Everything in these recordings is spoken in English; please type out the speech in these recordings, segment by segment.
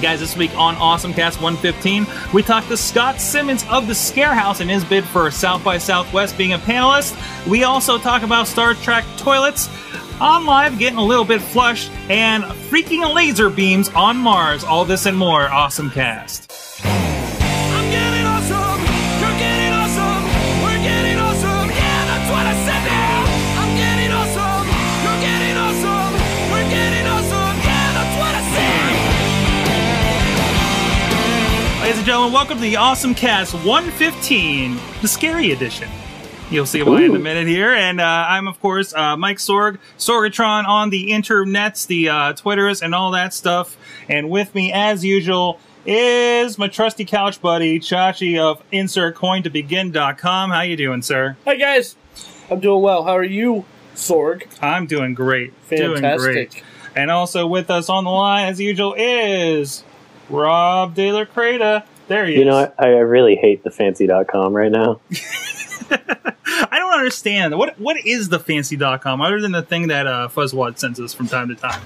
Guys, this week on AwesomeCast 115, we talked to Scott Simmons of the Scarehouse and his bid for South by Southwest being a panelist. We also talk about Star Trek toilets, on live getting a little bit flushed, and freaking laser beams on Mars. All this and more. AwesomeCast. I'm and gentlemen, welcome to the Awesome Cast 115, the scary edition. You'll see why in a minute here. And uh, I'm, of course, uh, Mike Sorg, Sorgatron on the internets, the uh, Twitters, and all that stuff. And with me, as usual, is my trusty couch buddy, Chachi of InsertCoinToBegin.com. How you doing, sir? Hi guys, I'm doing well. How are you, Sorg? I'm doing great. Doing Fantastic. great. And also with us on the line, as usual, is Rob De La Creta. There he You is. know, I, I really hate the fancy.com right now. I don't understand. What what is the fancy.com other than the thing that uh, Fuzzwad sends us from time to time?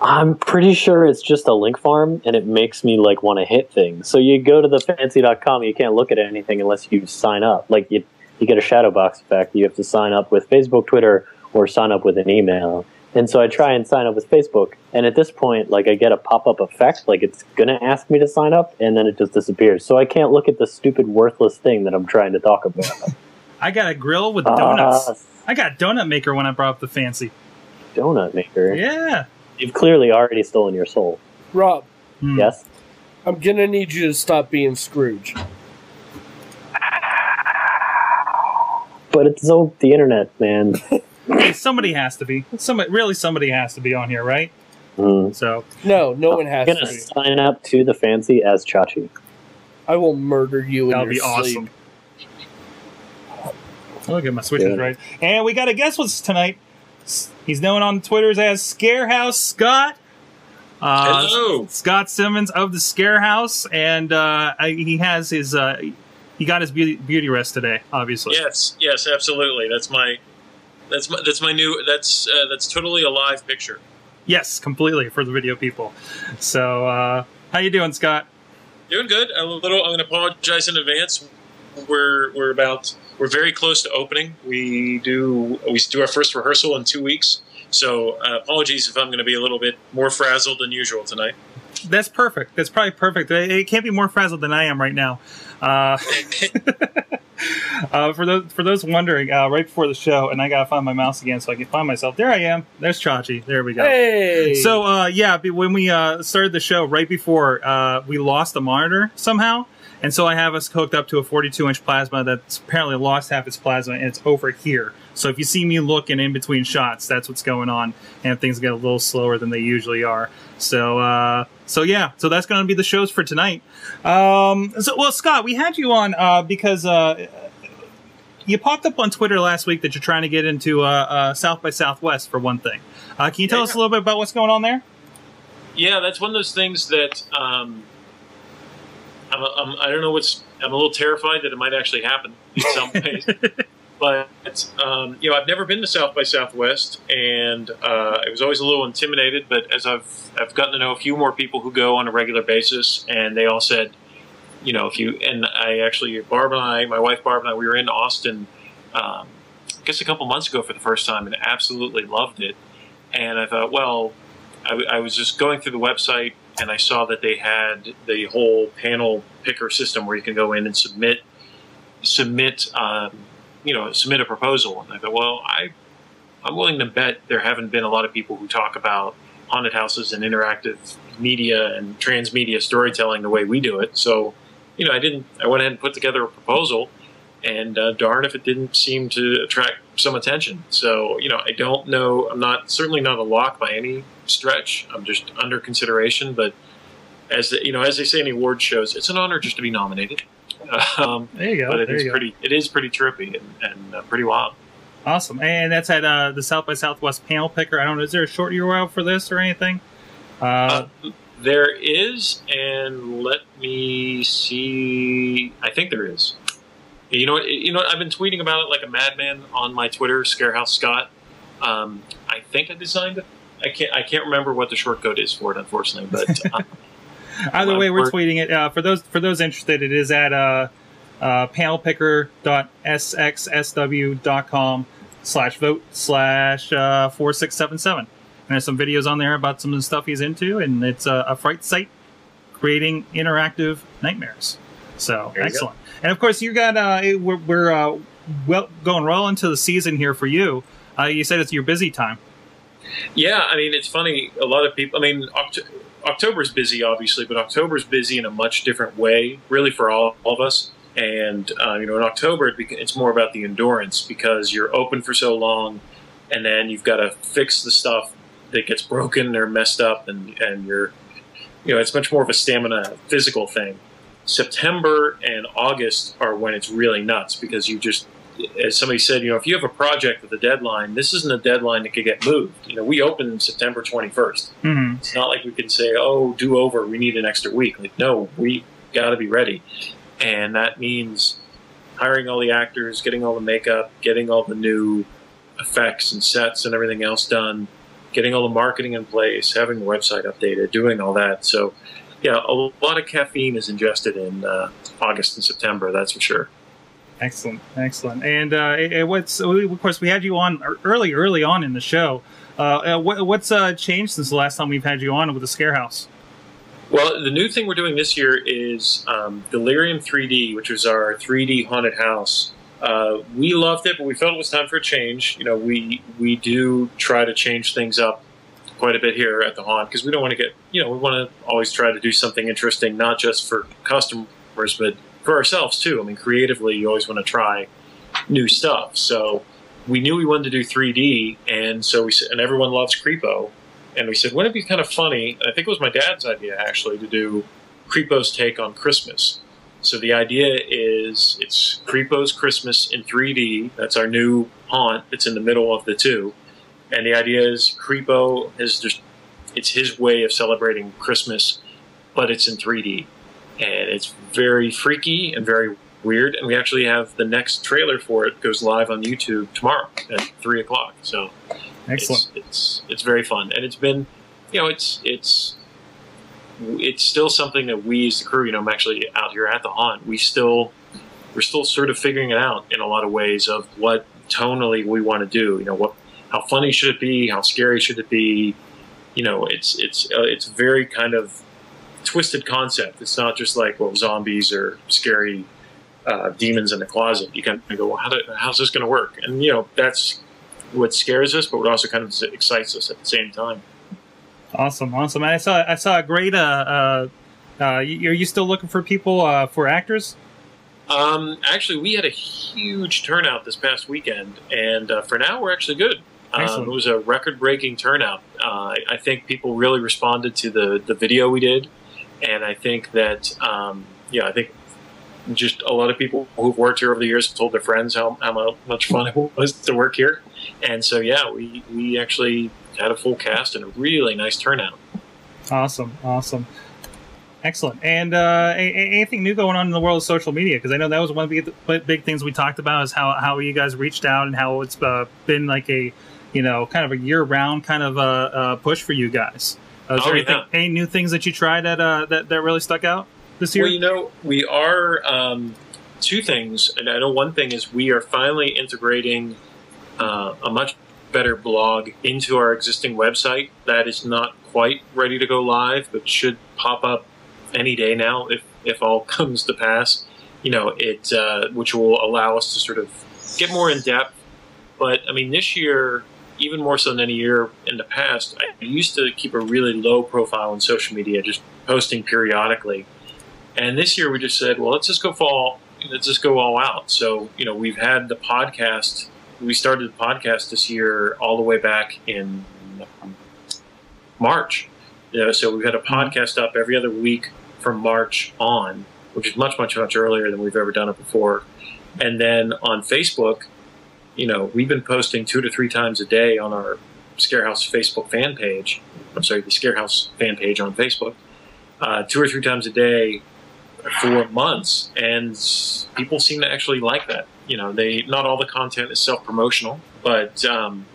I'm pretty sure it's just a link farm and it makes me like want to hit things. So you go to the fancy.com, you can't look at anything unless you sign up. Like you, you get a shadow box effect. You have to sign up with Facebook, Twitter, or sign up with an email. And so I try and sign up with Facebook. And at this point, like I get a pop up effect, like it's going to ask me to sign up and then it just disappears. So I can't look at the stupid, worthless thing that I'm trying to talk about. I got a grill with donuts. Ah, I got donut maker when I brought up the fancy. donut maker. Yeah. You've clearly already stolen your soul. Rob, Hmm. Yes? I'm gonna need you to stop being Scrooge. But it's so the internet, man. Hey, somebody has to be. Somebody really somebody has to be on here, right? Mm. So No, no one has I'm to. gonna Be. sign up to the fancy as Chachi. I will murder you in that'll your be sleep. awesome. I'll get my switches Good. right. And we got a guest with us tonight. He's known on Twitters as Scarehouse Scott. Uh, Hello. Scott Simmons of the Scarehouse, and uh, he has his uh, he got his beauty, beauty rest today. Obviously, Yes, yes, absolutely. That's my that's my that's my new that's uh, that's totally a live picture. yes, completely for the video people. So, uh, how you doing, Scott? Doing good. A little. I'm going to apologize in advance. We're we're about we're very close to opening. We do we do our first rehearsal in two weeks. So uh, apologies if I'm going to be a little bit more frazzled than usual tonight. That's perfect. That's probably perfect. It can't be more frazzled than I am right now. Uh, uh, for those for those wondering, uh, right before the show, and I gotta find my mouse again so I can find myself. There I am. There's Chachi. There we go. Hey. So uh, yeah, when we uh, started the show, right before uh, we lost the monitor somehow, and so I have us hooked up to a 42 inch plasma that's apparently lost half its plasma, and it's over here. So if you see me looking in between shots, that's what's going on, and things get a little slower than they usually are. So uh, so yeah, so that's going to be the shows for tonight. Um, so well, Scott, we had you on uh, because. Uh, you popped up on Twitter last week that you're trying to get into uh, uh, South by Southwest for one thing. Uh, can you tell Yeah. us a little bit about what's going on there? Yeah, that's one of those things that um, I'm, I'm, I don't know what's. I'm a little terrified that it might actually happen in some ways. But um, you know, I've never been to South by Southwest, and uh, I was always a little intimidated. But as I've I've gotten to know a few more people who go on a regular basis, and they all said, you know, if you and I actually Barb and I, my wife Barb and I, we were in Austin. Um, I guess a couple months ago for the first time, and absolutely loved it. And I thought, well, I, I was just going through the website and I saw that they had the whole panel picker system where you can go in and submit submit um, you know submit a proposal. And I thought, well, I I'm willing to bet there haven't been a lot of people who talk about haunted houses and interactive media and transmedia storytelling the way we do it. So, you know, I didn't. I went ahead and put together a proposal, and uh, darn if it didn't seem to attract some attention. So, you know, I don't know. I'm not certainly not a lock by any stretch. I'm just under consideration, but as you know, as they say in award shows, it's an honor just to be nominated. Um, There you go. but it is pretty. It is pretty trippy and, and uh, pretty wild. Awesome. And that's at uh, the South by Southwest panel picker. I don't know. Is there a short URL for this or anything? Uh, Uh, there is, and let me see. I think there is. You know? You know? I've been tweeting about it like a madman on my Twitter, Scarehouse Scott. Um, I think I designed it. I can't. I can't remember what the short code is for it, unfortunately. But uh, Either way, we're tweeting it. Uh, for those for those interested, it is at uh, uh, panelpicker.sxsw.com slash vote slash uh, 4677. And there's some videos on there about some of the stuff he's into, and it's a, a fright site creating interactive nightmares. So you go. excellent. And of course, you got uh, we're, we're uh, well going well into the season here for you. Uh, you said it's your busy time. Yeah, I mean, it's funny. A lot of people. I mean, Oct- October's busy, obviously, but October's busy in a much different way, really, for all, all of us. And uh, you know, in October, it's more about the endurance because you're open for so long, and then you've got to fix the stuff that gets broken or messed up, and and you're, you know, it's much more of a stamina physical thing. September and August are when it's really nuts because you just as somebody said, you know, if you have a project with a deadline, this isn't a deadline that could get moved. You know, we open September 21st. hmm It's not like we can say, oh, do over, we need an extra week. Like, no, we got to be ready. And that means hiring all the actors, getting all the makeup, getting all the new effects and sets and everything else done, getting all the marketing in place, having the website updated, doing all that. So, yeah, a lot of caffeine is ingested in uh, August and September, that's for sure. Excellent, excellent. And uh, what's of course we had you on early, early on in the show. Uh, uh, what, what's uh, changed since the last time we've had you on with the Scare House? Well, the new thing we're doing this year is um, Delirium 3D, which is our 3D haunted house. Uh, we loved it, but we felt it was time for a change. You know, we we do try to change things up quite a bit here at the haunt because we don't want to get you know we want to always try to do something interesting, not just for customers but for ourselves too. I mean, creatively, you always want to try new stuff. So we knew we wanted to do 3D, and so we and everyone loves Creepo, and we said, wouldn't it be kind of funny? I think it was my dad's idea actually to do Creepo's take on Christmas. So the idea is it's Creepo's Christmas in 3D. That's our new haunt. It's in the middle of the two, and the idea is Creepo is just it's his way of celebrating Christmas, but it's in 3D, and it's very freaky and very weird. And we actually have the next trailer for it goes live on YouTube tomorrow at three o'clock. So Excellent. it's, it's it's very fun, and it's been, you know, it's it's it's still something that we as the crew, you know, I'm actually out here at the haunt. We still we're still sort of figuring it out in a lot of ways of what tonally we want to do. You know, what how funny should it be? How scary should it be? You know, it's it's uh, it's very kind of twisted concept. It's not just like well, zombies or scary uh, demons in the closet. You kind of go, well, how do, how's this going to work? And you know, that's what scares us, but what also kind of excites us at the same time. Awesome, awesome. I saw I saw a great. Uh, uh, uh, are you still looking for people uh, for actors? Um, actually, we had a huge turnout this past weekend, and uh, for now, we're actually good. Um, it was a record-breaking turnout. Uh, I, I think people really responded to the the video we did, and I think that um, yeah, I think just a lot of people who've worked here over the years have told their friends how, how much fun it was to work here, and so yeah, we we actually had a full cast and a really nice turnout. Awesome, awesome, excellent. And uh, a- a- anything new going on in the world of social media? Because I know that was one of the big, things we talked about is how how you guys reached out and how it's uh, been like a you know kind of a year round kind of a, uh, push for you guys. Uh, is Oh, there yeah. any new things that you tried that uh, that that really stuck out this year? Well, you know, we are um, two things, and I know one thing is we are finally integrating uh, a much better blog into our existing website. That is not quite ready to go live, but should pop up any day now if if all comes to pass. You know, it uh, which will allow us to sort of get more in depth. But I mean, this year. Even more so than any year in the past, I used to keep a really low profile on social media, just posting periodically. And this year we just said, well, let's just go fall, let's just go all out. So, you know, we've had the podcast, we started the podcast this year all the way back in March. You know, so we've had a mm-hmm. podcast up every other week from March on, which is much, much, much earlier than we've ever done it before. And then on Facebook, you know, we've been posting two to three times a day on our Scarehouse Facebook fan page. I'm sorry, the Scarehouse fan page on Facebook, uh, two or three times a day for months, and people seem to actually like that. You know, they not all the content is self promotional, but um,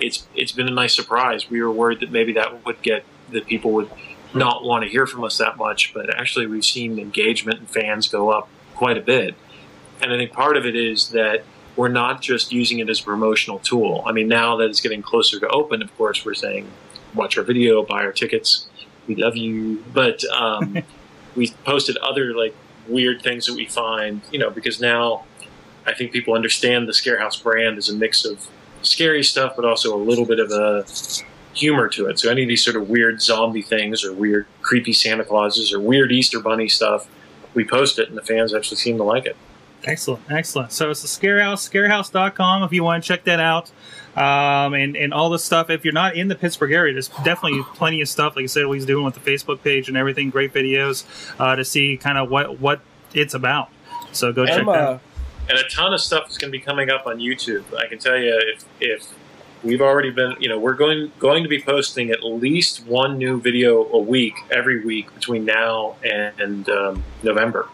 it's it's been a nice surprise. We were worried that maybe that would get that people would not want to hear from us that much, but actually we've seen engagement and fans go up quite a bit. And I think part of it is that we're not just using it as a promotional tool. I mean, now that it's getting closer to open, of course, we're saying, watch our video, buy our tickets. We love you. But um, we posted other like weird things that we find, you know, because now I think people understand the Scarehouse brand is a mix of scary stuff, but also a little bit of a humor to it. So any of these sort of weird zombie things or weird creepy Santa Clauses or weird Easter Bunny stuff, we post it and the fans actually seem to like it. Excellent, excellent. So it's the Scarehouse, scarehouse.com if you want to check that out. Um, and, and all the stuff. If you're not in the Pittsburgh area, there's definitely plenty of stuff, like I said, what he's doing with the Facebook page and everything. Great videos uh, to see kind of what, what it's about. So go check I'm, that out. and a ton of stuff is going to be coming up on YouTube. I can tell you if if we've already been, you know, we're going going to be posting at least one new video a week every week between now and um, November.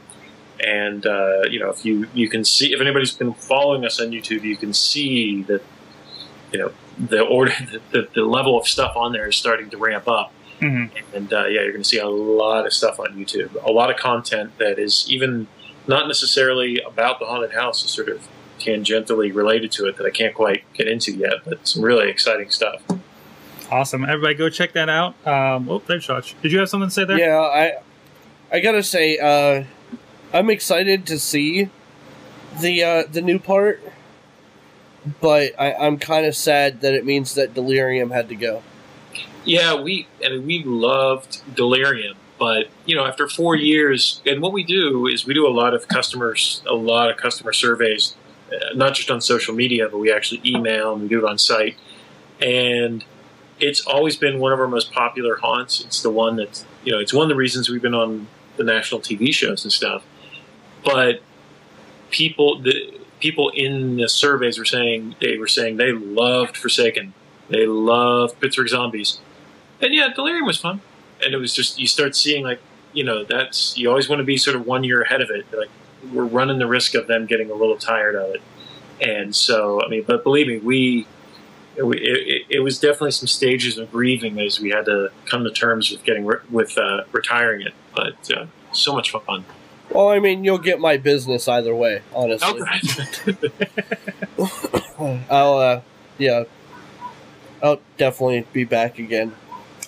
And uh, you know, if you you can see if anybody's been following us on YouTube, you can see that you know the order the, the level of stuff on there is starting to ramp up. Mhm. And uh, yeah, you're going to see a lot of stuff on YouTube, a lot of content that is even not necessarily about the haunted house, is sort of tangentially related to it that I can't quite get into yet, but some really exciting stuff. Awesome. Everybody go check that out. Um, oh, there's Josh. Did you have something to say there? Yeah, I I gotta say, uh, I'm excited to see the uh, the new part, but I, I'm kind of sad that it means that Delirium had to go. Yeah, we I mean we loved Delirium, but you know after four years, and what we do is we do a lot of customers, a lot of customer surveys, uh, not just on social media, but we actually email and we do it on site, and it's always been one of our most popular haunts. It's the one that's you know it's one of the reasons we've been on the national TV shows and stuff, but people the people in the surveys were saying they were saying they loved Forsaken, they loved Pittsburgh Zombies, and yeah, Delirium was fun, and it was just you start seeing like you know that's you always want to be sort of one year ahead of it. Like we're running the risk of them getting a little tired of it, and so I mean, but believe me, we. It, it, it was definitely some stages of grieving as we had to come to terms with getting with uh, retiring it, but uh, so much fun. Well, I mean, you'll get my business either way, honestly. Okay. I'll, uh, yeah, I'll definitely be back again,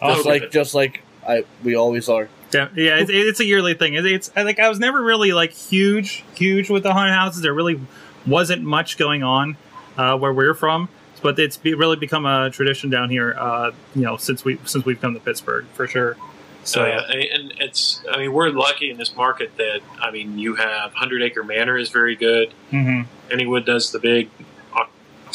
just like just like I we always are. Yeah, yeah, it's, it's a yearly thing. It's, it's I like I was never really like huge, huge with the haunted houses. There really wasn't much going on uh, where we're from, but it's be, really become a tradition down here. Uh, you know, since we since we've come to Pittsburgh for sure. So So yeah, and it's I mean we're lucky in this market that I mean you have Hundred Acre Manor is very good. mhm. Kennywood does the big,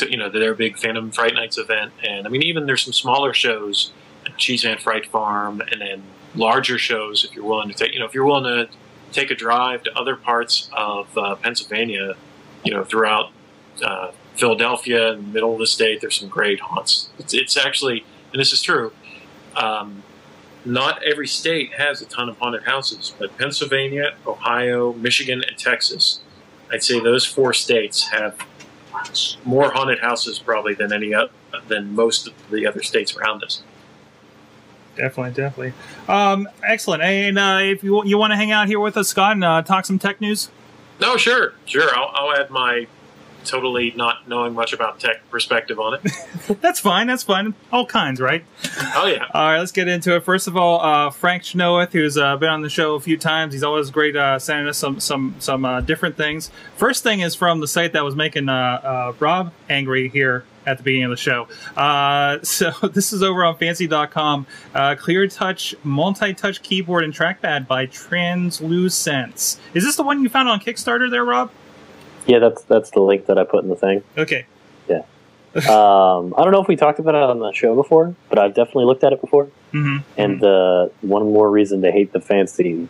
you know, their big Phantom Fright Nights event, and I mean even there's some smaller shows, like Cheeseman Fright Farm, and then larger shows if you're willing to take, you know, if you're willing to take a drive to other parts of uh, Pennsylvania, you know, throughout uh, Philadelphia and the middle of the state, there's some great haunts. It's, it's actually, and this is true. Um, not every state has a ton of haunted houses, but Pennsylvania, Ohio, Michigan, and Texas, I'd say those four states have more haunted houses probably than any other, than most of the other states around us. definitely, definitely. Um, excellent. And uh, if you you want to hang out here with us, Scott, and uh, talk some tech news. No, sure, sure. I'll, I'll add my totally not knowing much about tech perspective on it. That's fine. That's fine. All kinds, right? Oh yeah, All right, let's get into it. First of all, uh, Frank Chenoweth, who's uh, been on the show a few times, he's always great uh, sending us some some some uh, different things. First thing is from the site that was making uh, uh, Rob angry here at the beginning of the show. Uh, so this is over on Fancy.com. Uh, Clear Touch multi-touch keyboard and trackpad by Translucence. Is this the one you found on Kickstarter, there, Rob? Yeah, that's that's the link that I put in the thing. Okay. Yeah. um, I don't know if we talked about it on the show before, but I've definitely looked at it before. hmm And uh, one more reason to hate the fancy.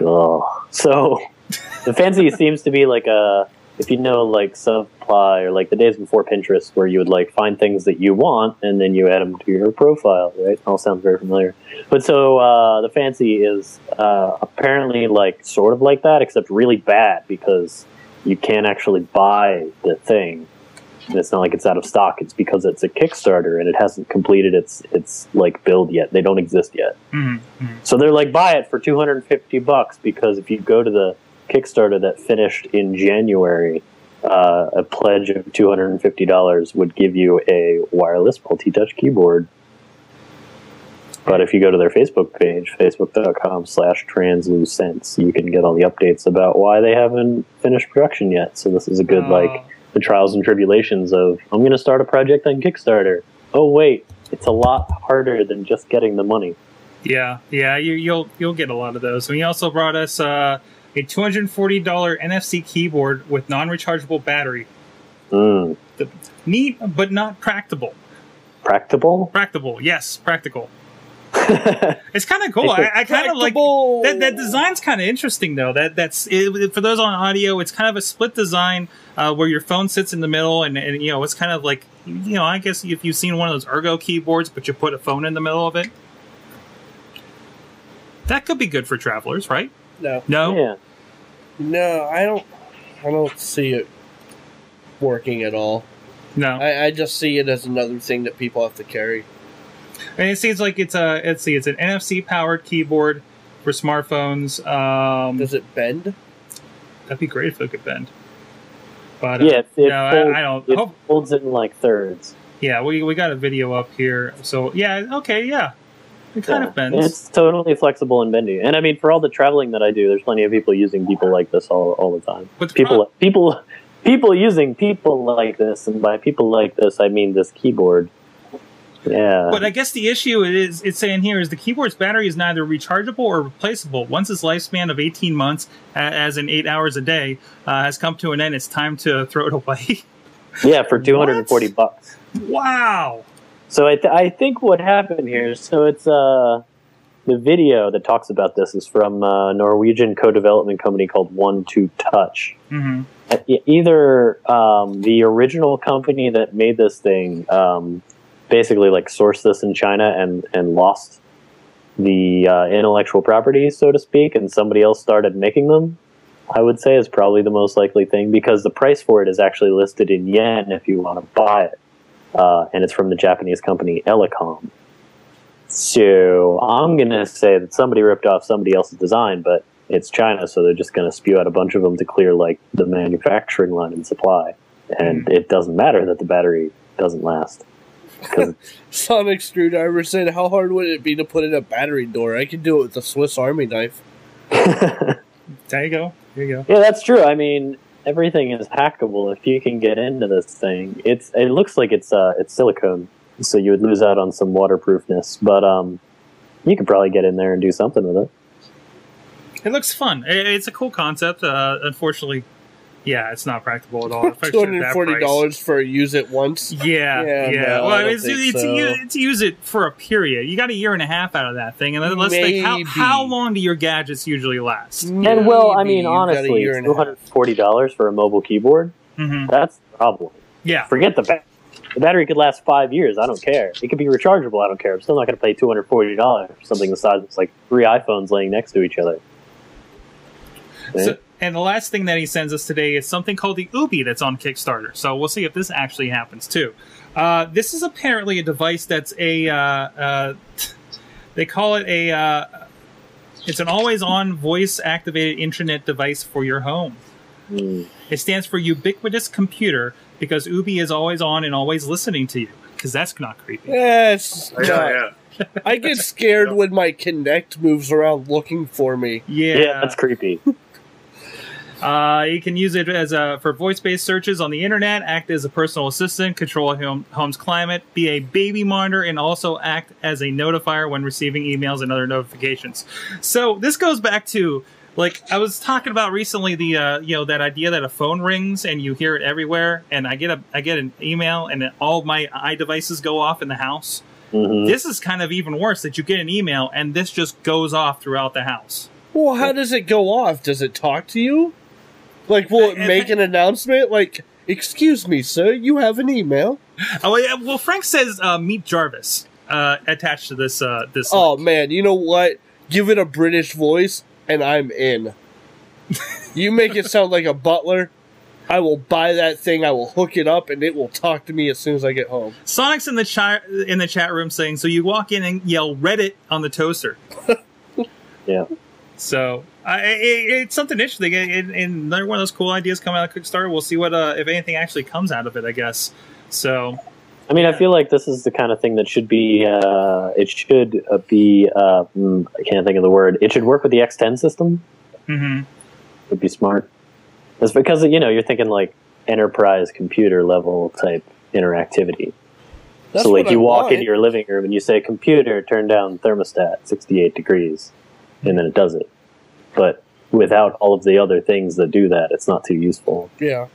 Oh. So the fancy seems to be like a if you know like Svpply or like the days before Pinterest where you would like find things that you want and then you add them to your profile, right? All sounds very familiar. But so uh, the fancy is uh, apparently like sort of like that, except really bad because you can't actually buy the thing And it's not like it's out of stock. It's because it's a Kickstarter and it hasn't completed its its like build yet. They don't exist yet. Mhm, mhm. So they're like, buy it for 250 bucks because if you go to the Kickstarter that finished in January, uh, a pledge of $250 would give you a wireless multi-touch keyboard. But if you go to their Facebook page, facebook.com slash translucents, you can get all the updates about why they haven't finished production yet. So this is a good, like, the trials and tribulations of, I'm going to start a project on Kickstarter. Oh, wait, it's a lot harder than just getting the money. Yeah, yeah, you, you'll you'll get a lot of those. And he also brought us uh, a two hundred and forty dollar NFC keyboard with non-rechargeable battery. Mm. The, neat, but not practical. Practical? Practical, yes, practical. It's kind of cool. I, I kind of like Practical. that. That design's kind of interesting, though. That that's it, for those on audio. It's kind of a split design uh, where your phone sits in the middle, and, and you know it's kind of like you know I guess if you've seen one of those ergo keyboards, but you put a phone in the middle of it, that could be good for travelers, right? No, No, Yeah. no, I don't. I don't see it working at all. no. I, I just see it as another thing that people have to carry. And it seems like it's a let's see, it's an NFC powered keyboard for smartphones. Um, Does it bend? that'd be great if it could bend. But uh, Yeah, it, it no, folds, I don't- It hope- folds in like thirds. yeah, we we got a video up here. So yeah, okay, yeah, it kind Yeah. of bends. It's totally flexible and bendy. And I mean, for all the traveling that I do, there's plenty of people using people like this all, all the time. But the People, prob- people, people using people like this, and by people like this, I mean this keyboard. Yeah. But I guess the issue is it's saying here is the keyboard's battery is neither rechargeable or replaceable. Once its lifespan of 18 months, as in eight hours a day, uh, has come to an end, it's time to throw it away. yeah, for 240 What? bucks. wow. So I, th- I think what happened here. So it's uh the video that talks about this is from a Norwegian co-development company called One Two Touch. hmm E- Either um, the original company that made this thing um, basically like sourced this in China and and lost the uh, intellectual property, so to speak, and somebody else started making them. I would say is probably the most likely thing because the price for it is actually listed in yen if you want to buy it uh, and it's from the Japanese company Elecom. So I'm gonna say that somebody ripped off somebody else's design, but it's China, so they're just gonna spew out a bunch of them to clear like the manufacturing line and supply, and it doesn't matter that the battery doesn't last. 'Cause- Sonic Screwdriver said, "How hard would it be to put in a battery door? I could do it with a Swiss Army knife." There you go. There you go. yeah, that's true. I mean, everything is hackable if you can get into this thing. It's it looks like it's uh it's silicone, so you would lose out on some waterproofness, but um, you could probably get in there and do something with it. It looks fun. It's a cool concept. Uh, unfortunately, yeah, it's not practical at all. If I Two said hundred that forty price- dollars for use it once. Yeah, yeah. Yeah, no, well, I it's, it's, so. it's use it for a period. You got a year and a half out of that thing, and then let's think how how long do your gadgets usually last? And well, I mean, you've got a honestly, year and a two half. hundred forty dollars for a mobile keyboard. hmm That's the problem. Yeah, Forget the battery. The battery could last five years. I don't care. It could be rechargeable. I don't care. I'm still not going to pay two hundred forty dollars for something the size of like three iPhones laying next to each other. So, and the last thing that he sends us today is something called the Ubi that's on Kickstarter. So we'll see if this actually happens too. Uh, this is apparently a device that's a uh, uh, they call it a uh, it's an always-on voice-activated internet device for your home. Hmm. It stands for ubiquitous computer because Ubi is always on and always listening to you. Because that's not creepy. Yes, Yeah, yeah. I get scared when my Kinect moves around looking for me. Yeah, Yeah, that's creepy. Uh, you can use it as a for voice-based searches on the internet, act as a personal assistant, control home, home's climate, be a baby monitor, and also act as a notifier when receiving emails and other notifications. So this goes back to like I was talking about recently the uh, you know that idea that a phone rings and you hear it everywhere, and I get a I get an email and all my i devices go off in the house. hmm This is kind of even worse that you get an email and this just goes off throughout the house. Well, how does it go off? Does it talk to you? Like, will it make an announcement? Like, excuse me, sir, you have an email. Oh yeah, well, Frank says uh, meet Jarvis uh, attached to this. Uh, this. Oh link. man, you know what? Give it a British voice, and I'm in. you make it sound like a butler. I will buy that thing. I will hook it up, and it will talk to me as soon as I get home. Sonic's in the chat in the chat room saying, "So you walk in and yell Reddit on the toaster." Yeah. So I it, it's something interesting, and, and- and another one of those cool ideas coming out of Kickstarter. We'll see what uh, if anything actually comes out of it. I guess. So I mean, I feel like this is the kind of thing that should be. Uh, it should uh, be. Uh, mm, I can't think of the word. It should work with the X10 system. mhm. Would be smart. It's because you know you're thinking like enterprise computer level type interactivity. That's so like you I walk want. into your living room and you say, "Computer, turn down thermostat 68 degrees," and then it does it. But without all of the other things that do that, it's not too useful. Yeah.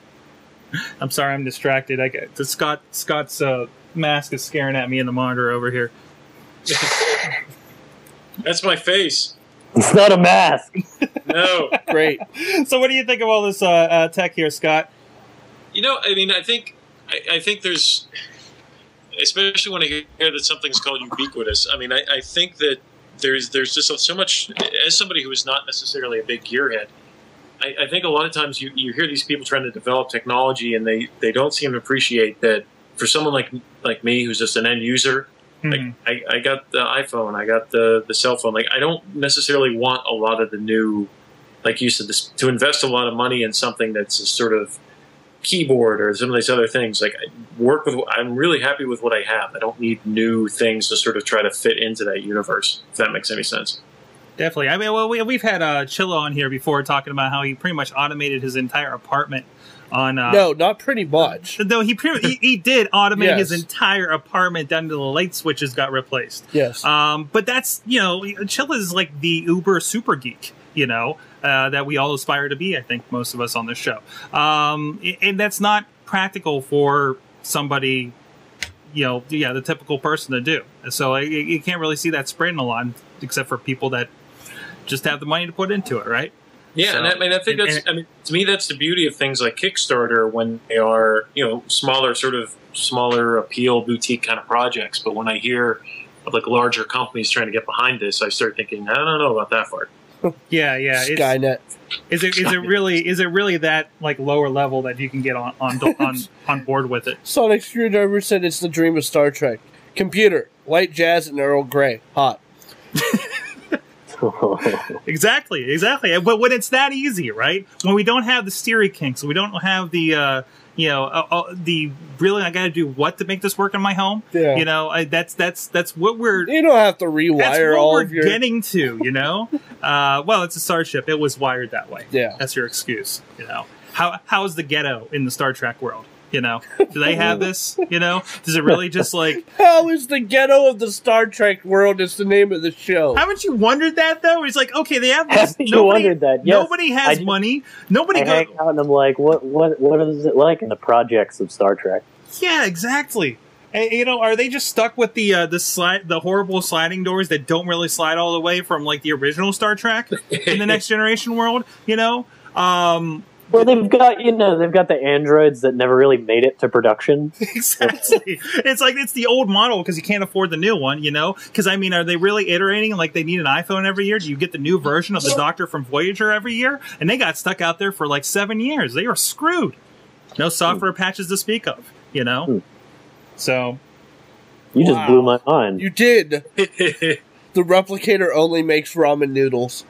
I'm sorry, I'm distracted. I get the Scott Scott's uh, mask is staring at me in the monitor over here. That's my face. It's not a mask. No. Great. So what do you think of all this uh, uh, tech here, Scott? You know, I mean, I think, I, I think there's, especially when I hear that something's called ubiquitous. I mean, I, I think that there's there's just so much. As somebody who is not necessarily a big gearhead, I, I think a lot of times you, you hear these people trying to develop technology, and they they don't seem to appreciate that. For someone like like me, who's just an end user, like Mhm. I, I got the iPhone, I got the the cell phone. Like I don't necessarily want a lot of the new, like you said, this, to invest a lot of money in something that's a sort of keyboard or some of these other things. Like I work with, I'm really happy with what I have. I don't need new things to sort of try to fit into that universe. If that makes any sense. Definitely. I mean, well, we, we've had uh, Chilla on here before talking about how he pretty much automated his entire apartment on. Uh, no, not pretty much. Though he, pretty, he he did automate his entire apartment down to the light switches got replaced. Yes. Um, but that's you know, Chilla is like the uber super geek, you know, uh, that we all aspire to be. I think most of us on this show, um, and that's not practical for somebody, you know, yeah, the typical person to do. So I, you can't really see that spreading a lot, except for people that just have the money to put into it, right? Yeah, So- and I mean, I think and- that's. I mean, to me, that's the beauty of things like Kickstarter when they are, you know, smaller, sort of smaller appeal boutique kind of projects. But when I hear of like larger companies trying to get behind this, I start thinking, I don't know about that part. Yeah, yeah. It's, Skynet. is it is it really is it really that like lower level that you can get on on on, on board with it? Sonic Screwdriver said it's the dream of Star Trek. Computer, white jazz and Earl Grey. Hot. Exactly, exactly. But when it's that easy, right? When we don't have the Siri kinks, we don't have the, uh, you know, uh, uh, the really, I got to do what to make this work in my home. Yeah. You know, I, that's that's that's what we're You don't have to that's rewire what all we're of your. getting to. You know, uh, well, it's a starship. It was wired that way. Yeah. that's your excuse. You know, how how is the ghetto in the Star Trek world? You know, do they have this? You know, does it really just like? hell is the ghetto of the Star Trek world? Is the name of the show. Haven't you wondered that though? It's like okay, they have this. Haven't you wondered that? Yes. Nobody has I money. Nobody I go- hang out and I'm like, what, what, what is it like in the projects of Star Trek? Yeah, exactly. And, you know, are they just stuck with the uh, the slide, the horrible sliding doors that don't really slide all the way from like the original Star Trek in the Next Generation world? You know, um, Well, they've got you know they've got the androids that never really made it to production. exactly. it's like it's the old model because you can't afford the new one. You know, because I mean, are they really iterating like they need an iPhone every year? Do you get the new version of the Doctor from Voyager every year? And they got stuck out there for like seven years. They were screwed. No software patches to speak of. You know, Hmm. so You just blew my mind. You did. The replicator only makes ramen noodles.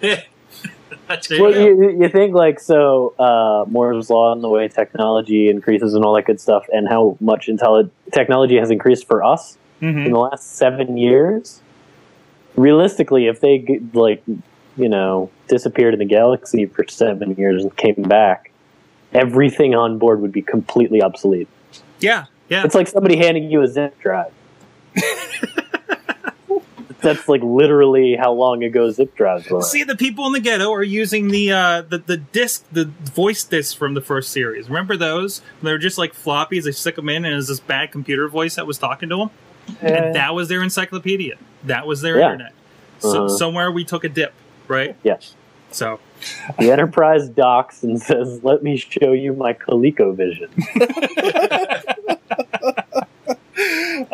Well, you, you think like so uh, Moore's law and the way technology increases and all that good stuff, and how much intelli- technology has increased for us mhm. in the last seven years. Realistically, if they like you know disappeared in the galaxy for seven years and came back, everything on board would be completely obsolete. yeah, yeah. It's like somebody handing you a zip drive. That's like literally how long ago zip drives were. See, the people in the ghetto are using the uh, the the disc, the voice disc from the first series. Remember those? They were just like floppies. They stick them in, and it was this bad computer voice that was talking to them. And that was their encyclopedia. That was their Yeah. internet. So Uh-huh. somewhere we took a dip, right? Yes. So The Enterprise docks and says, "Let me show you my ColecoVision."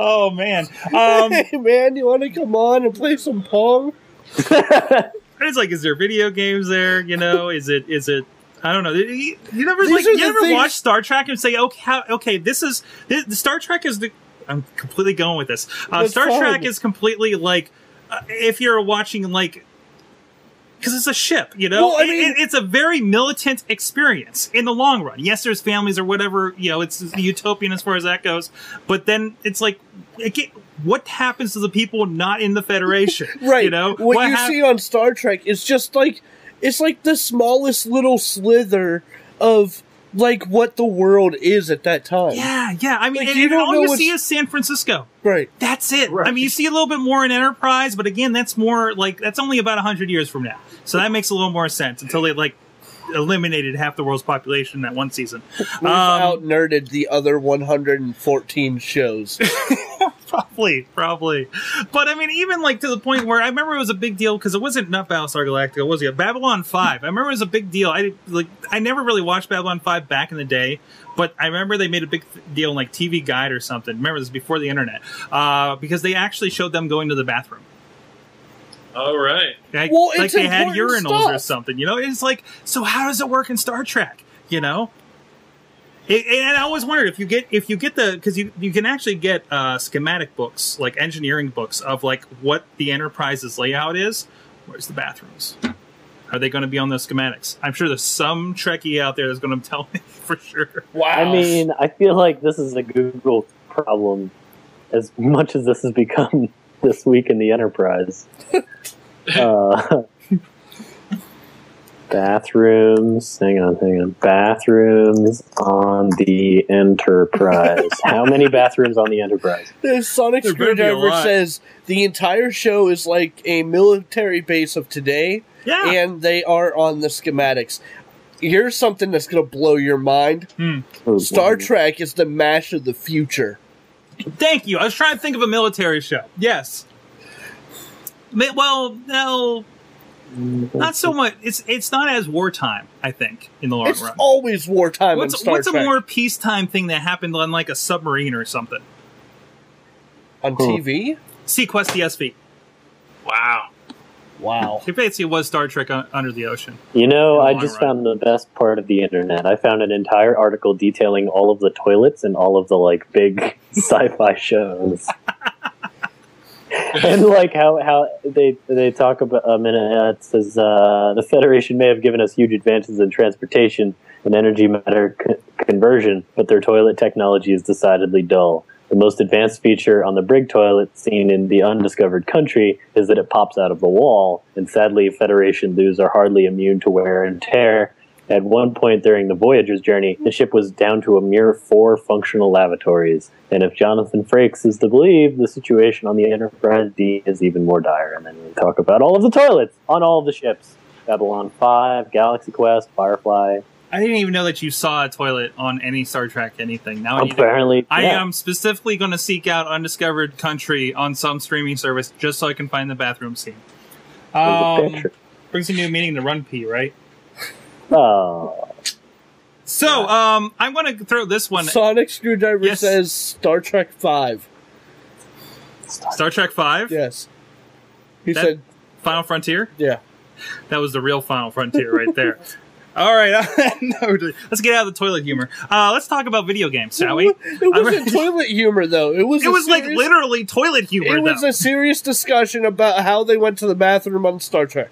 oh man, um, hey man, you want to come on and play some Pong? it's like, is there video games there? You know, is it is it? I don't know. You, you never These like you the ever things- watch Star Trek and say, okay, how, okay, this is this, the Star Trek is the. I'm completely going with this. Uh, Star fine. Trek is completely like uh, if you're watching like because it's a ship, you know. Well, I mean- it- it's a very militant experience in the long run. Yes, there's families or whatever, you know. It's utopian as far as that goes, but then it's like, again, what happens to the people not in the Federation? Right. You know what, you hap- see on Star Trek is just like it's like the smallest little slither of like what the world is at that time. Yeah, yeah. I mean, Like, and, you and don't all know you what's- see is San Francisco. Right. That's it. I mean, you see a little bit more in Enterprise, but again, that's more like that's only about hundred years from now. So that makes a little more sense until they like eliminated half the world's population in that one season. We've Um, out nerded the other 114 shows. probably, probably. But I mean, even like to the point where I remember it was a big deal because it wasn't not Battlestar Galactica, was it? Babylon Five. I remember it was a big deal. I like I never really watched Babylon Five back in the day, but I remember they made a big th- deal in like TV Guide or something. Remember this was before the internet, uh, because they actually showed them going to the bathroom. All right. Like, Well, like they had important urinals or something. You know, it's like so. How does it work in Star Trek? You know. It, and I always wondered if you get if you get the because you you can actually get uh, schematic books like engineering books of like what the Enterprise's layout is. Where's the bathrooms? Are they going to be on those schematics? I'm sure there's some Trekkie out there that's going to tell me for sure. Wow. I mean, I feel like this is a Google problem as much as this has become this week in the Enterprise. uh, bathrooms. Hang on, hang on. Bathrooms on the Enterprise. How many bathrooms on the Enterprise? the Sonic There better be a Screwdriver says the entire show is like a military base of today, Yeah. and they are on the schematics. Here's something that's going to blow your mind. Hmm. Oh, Star. Trek is the MASH of the future. Thank you. I was trying to think of a military show. Yes. Ma- Well, no, not so much. It's it's not as wartime. I think in the long It's run. always wartime on What's Star what's a more peacetime thing that happened on like a submarine or something? on TV? seaQuest DSV. Wow. Wow. It basically was Star Trek uh, under the ocean. You know, I just run. found the best part of the internet. I found an entire article detailing all of the toilets and all of the like big sci-fi shows. and like how, how they they talk about a minute uh, it says uh, the Federation may have given us huge advances in transportation and energy matter co- conversion, but their toilet technology is decidedly dull. The most advanced feature on the Brig toilet seen in the undiscovered country is that it pops out of the wall, and sadly, Federation dues are hardly immune to wear and tear. At one point during the Voyager's journey, the ship was down to a mere four functional lavatories. And if Jonathan Frakes is to believe, the situation on the Enterprise D is even more dire. And then we talk about all of the toilets on all of the ships Babylon 5, Galaxy Quest, Firefly. I didn't even know that you saw a toilet on any Star Trek anything. Now I Apparently, I yeah. am specifically going to seek out undiscovered country on some streaming service just so I can find the bathroom scene. Um, brings a new meaning to run pee, right? Oh, So, um, I'm going to throw this one. Sonic Screwdriver Yes. says Star Trek 5. Star Trek Five, Yes. He That- said, Final Frontier. yeah. That was the real Final Frontier right there. All right, let's get out of the toilet humor. Uh, let's talk about video games, shall we? It wasn't toilet humor, though. It was It a was like literally toilet humor. It was though. a serious discussion about how they went to the bathroom on Star Trek,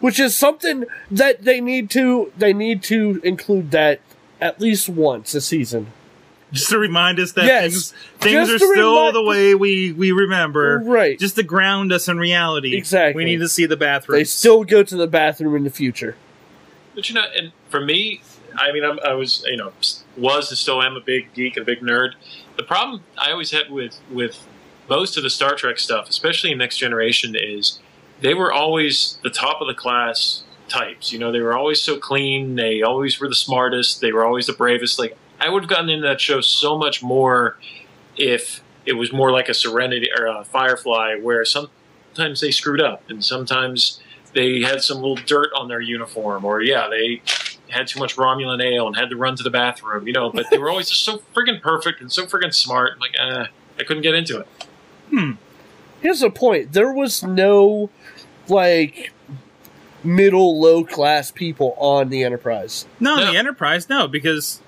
which is something that they need to they need to include that at least once a season. just to remind us that Yes, things, things are to still remind- the way we we remember. Right. Just to ground us in reality. Exactly. We need to see the bathroom. They still go to the bathroom in the future. But you know, and for me, I mean, I'm, I was, you know, was and still am a big geek, and a big nerd. The problem I always had with with most of the Star Trek stuff, especially in Next Generation, is they were always the top of the class types. You know, they were always so clean. They always were the smartest. They were always the bravest. Like I would have gotten into that show so much more if it was more like a Serenity or a Firefly, where sometimes they screwed up and sometimes they had some little dirt on their uniform, or yeah, they had too much Romulan ale and had to run to the bathroom, you know. But they were always just so friggin' perfect and so friggin' smart. Like, uh, I couldn't get into it. Here's the point: there was no like middle low class people on the Enterprise. No, No. the Enterprise, no, because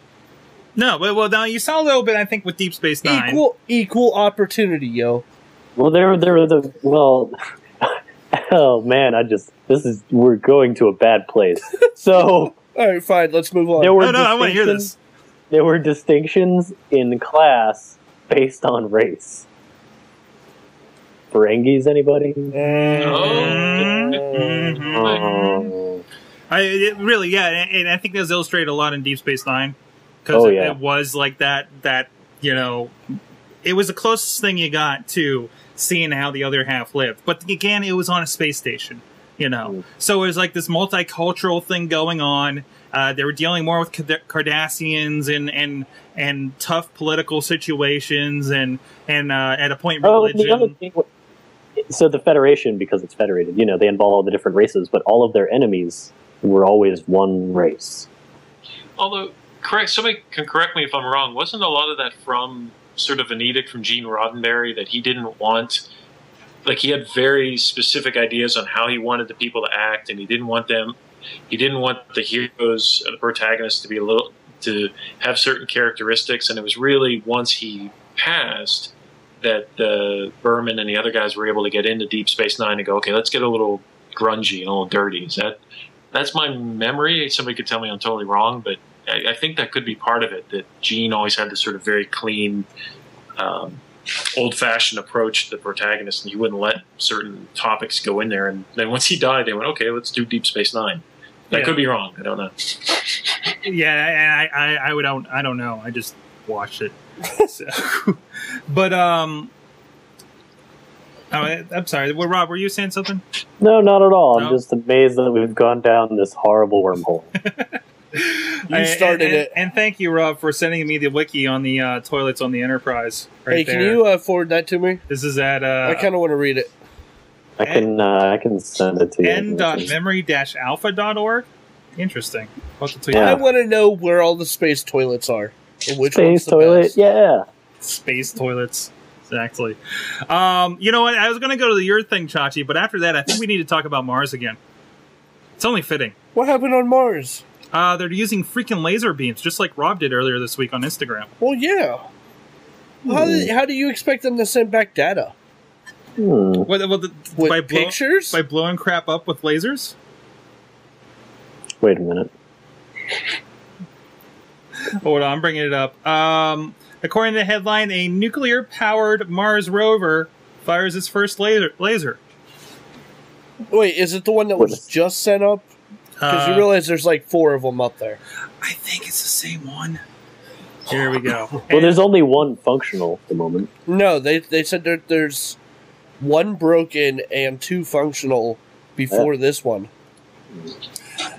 no. But well, now you saw a little bit. I think with Deep Space Nine. Equal equal opportunity, yo. Well, there, there were the well. oh man, I just this is we're going to a bad place. So All right, fine. Let's move on. there were Oh, no, I want to hear this. There were distinctions in class based on race. Ferengis, anybody? Oh. I it really, yeah, and, and I think that was illustrated a lot in Deep Space Nine because Oh, it, yeah. it was like that. That you know, it was the closest thing you got to seeing how the other half lived. But again, it was on a space station, you know, Mm. so it was like this multicultural thing going on. Uh, they were dealing more with Card- Cardassians and and and tough political situations and and uh, at a point Oh, the other religion. thing. So the Federation, because it's federated, you know, they involve all the different races, but all of their enemies were always one race. Although, correct, somebody can correct me if I'm wrong. Wasn't a lot of that from sort of an edict from Gene Roddenberry that he didn't want? Like he had very specific ideas on how he wanted the people to act, and he didn't want them. He didn't want the heroes, the protagonists, to be a little to have certain characteristics, and it was really once he passed that uh, Berman and the other guys were able to get into Deep Space Nine and go, okay, let's get a little grungy and a little dirty. Is that that's my memory? Somebody could tell me I'm totally wrong, but I, I think that could be part of it. That Gene always had this sort of very clean, um, old-fashioned approach to the protagonist, and he wouldn't let certain topics go in there. And then once he died, they went, okay, let's do Deep Space Nine. That Yeah. could be wrong. I don't know. Yeah, I, I, I would don't, I don't know. I just watched it. So, but um, oh, I- I'm sorry. Well, Rob, were you saying something? No, not at all. I'm just amazed that we've gone down this horrible wormhole. You started and, it. And thank you, Rob, for sending me the wiki on the uh, toilets on the Enterprise. Right hey, can there. you uh, forward that to me? This is at uh, I kind of want to read it. I can uh, I can send it to you. n.memory-alpha.org. Interesting. I'll have to tweet Yeah. I want to know where all the space toilets are. And which one's Space the toilet, best. yeah. Space toilets. Exactly. Um, you know what? I was going to go to the your thing, Chachi, but after that, I think we need to talk about Mars again. It's only fitting. What happened on Mars? Uh, they're using freaking laser beams, just like Rob did earlier this week on Instagram. Well, yeah. How, do, how do you expect them to send back data? Hmm. What, well, the, With by, blow, pictures? by blowing crap up with lasers? Wait a minute. Hold on, I'm bringing it up. Um, according to the headline, a nuclear-powered Mars rover fires its first laser. laser. Wait, is it the one that was just sent up? Because Uh, you realize there's like four of them up there. I think it's the same one. Here we go. Well, there's only one functional at the moment. No, they they said there, there's one broken and two functional before this one.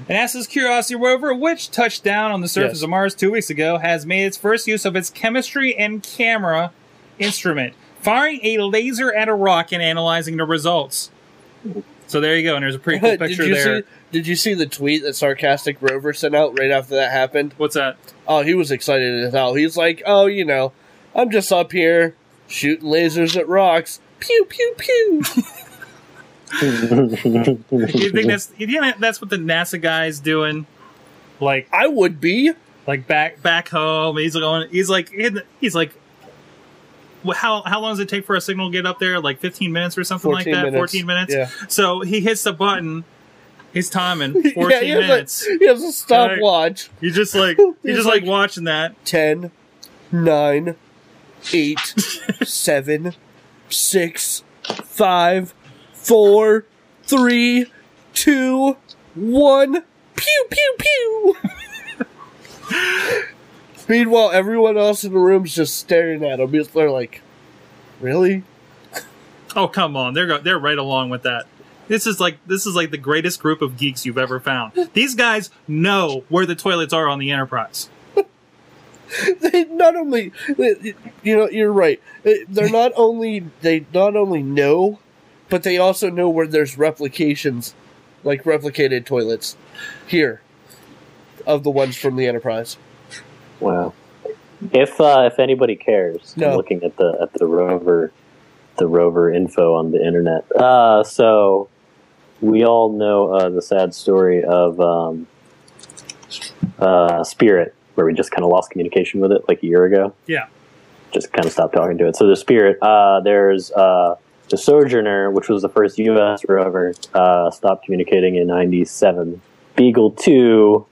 NASA's Curiosity rover, which touched down on the surface Yes. of Mars two weeks ago, has made its first use of its chemistry and camera instrument, firing a laser at a rock and analyzing the results. So there you go, and there's a pretty cool did picture you there. see? Did you see the tweet that sarcastic Rover sent out right after that happened? What's that? Oh, he was excited as hell. He's like, "Oh, you know, I'm just up here shooting lasers at rocks. Pew pew pew." You think that's you think that's what the NASA guy's doing? Like I would be. like back back home, he's going. He's like he's like. How how long does it take for a signal to get up there? Like fifteen minutes or something like that. minutes. Fourteen minutes. Yeah. So he hits the button. He's timing yeah, fourteen he minutes. A, he has a stopwatch. You just like you He's just like, like- watching that. 10, 9, 8, 7, 6, 5, 4, 3, 2, 1. Pew, pew, pew. Meanwhile, everyone else in the room's just staring at him. They're like, really? Oh come on, they're go- they're right along with that. This is like this is like the greatest group of geeks you've ever found. These guys know where the toilets are on the Enterprise. they not only you know you're right they're not only they not only know but they also know where there's replications like replicated toilets here of the ones from the enterprise wow. If uh, if anybody cares, No. I'm looking at the at the rover, the rover info on the internet. Uh, so we all know uh, the sad story of um, uh, Spirit, where we just kind of lost communication with it like a year ago. Yeah. Just kind of stopped talking to it. So the Spirit, uh, there's uh, the Sojourner, which was the first U.S. rover, uh, stopped communicating in '97. Beagle Two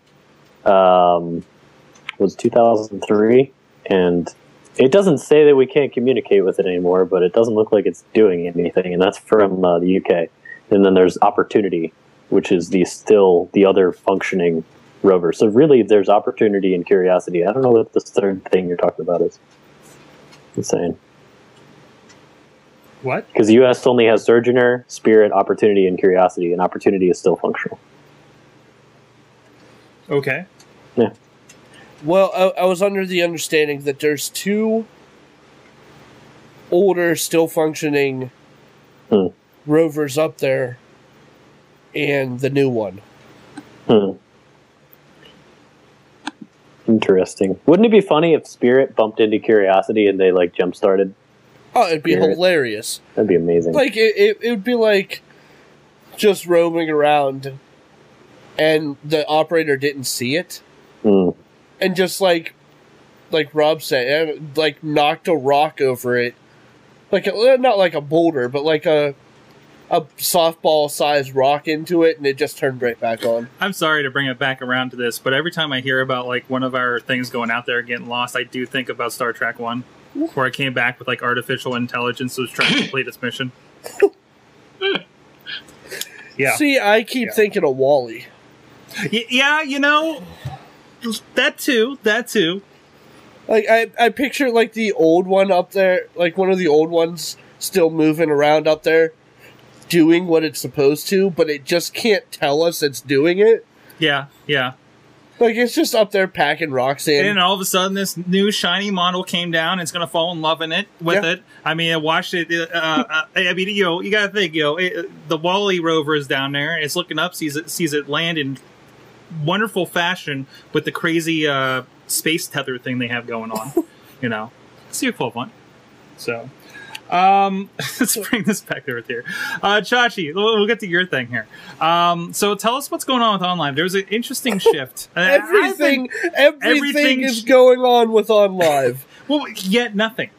um, was 2003, and it doesn't say that we can't communicate with it anymore, but it doesn't look like it's doing anything, and that's from uh, the UK. And then there's Opportunity, which is the still the other functioning rover. So really, there's Opportunity and Curiosity. I don't know what this third thing you're talking about is. Insane. What? Because the U.S. only has Sojourner, Spirit, Opportunity, and Curiosity, and Opportunity is still functional. Okay. Yeah. Well, I, I was under the understanding that there's two older, still functioning Hmm. rovers up there, and the new one. Hmm. Interesting. Wouldn't it be funny if Spirit bumped into Curiosity and they like jump started? Oh, it'd be Spirit. hilarious. That'd be amazing. Like it, it, it would be like just roaming around, and the operator didn't see it, Hmm. and just like, like Rob said, like knocked a rock over it, like a, not like a boulder, but like a a softball sized rock into it, and it just turned right back on. I'm sorry to bring it back around to this, but every time I hear about like one of our things going out there getting lost, I do think about Star Trek One, where I came back with like artificial intelligence that was trying to complete its mission. Yeah. See, I keep Yeah. thinking of WALL-E. Y- yeah, you know, that too, that too. Like I, I picture like the old one up there, like one of the old ones still moving around up there, doing what it's supposed to, but it just can't tell us it's doing it. Yeah, yeah. Like it's just up there packing rocks in. And all of a sudden, this new shiny model came down. It's going to fall in love in it with Yeah. it. I mean, I watched it. Uh, uh, I mean, you know, you got to think, you know, it, the WALL-E rover is down there. It's looking up, sees it, sees it land in wonderful fashion with the crazy uh, space tether thing they have going on. you know, see a cool one. So, um, let's bring this back over here. Uh, Chachi, we'll, we'll get to your thing here. Um, so tell us what's going on with OnLive. There's an interesting shift. Everything, everything, everything is sh- going on with On Live. well, yet nothing.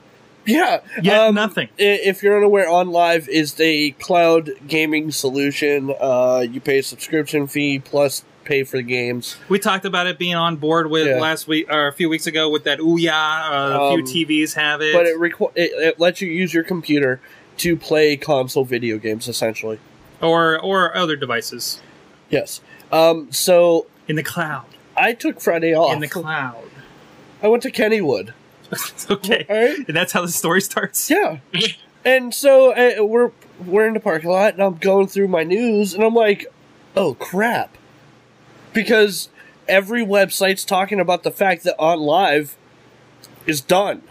yeah, yeah, um, nothing. If you're unaware, On Live is a cloud gaming solution. Uh, you pay a subscription fee plus pay for the games. We talked about it being on board with Yeah. last week or a few weeks ago with that Ouya. Uh, a Um, few TVs have it. but it, requ- it it lets you use your computer to play console video games essentially or or other devices yes um so in the cloud. i took friday off In the cloud. i went to kennywood okay. all right And that's how the story starts. yeah and so uh, we're we're in the parking lot and i'm going through my news and i'm like oh crap because every website's talking about the fact that on live is done.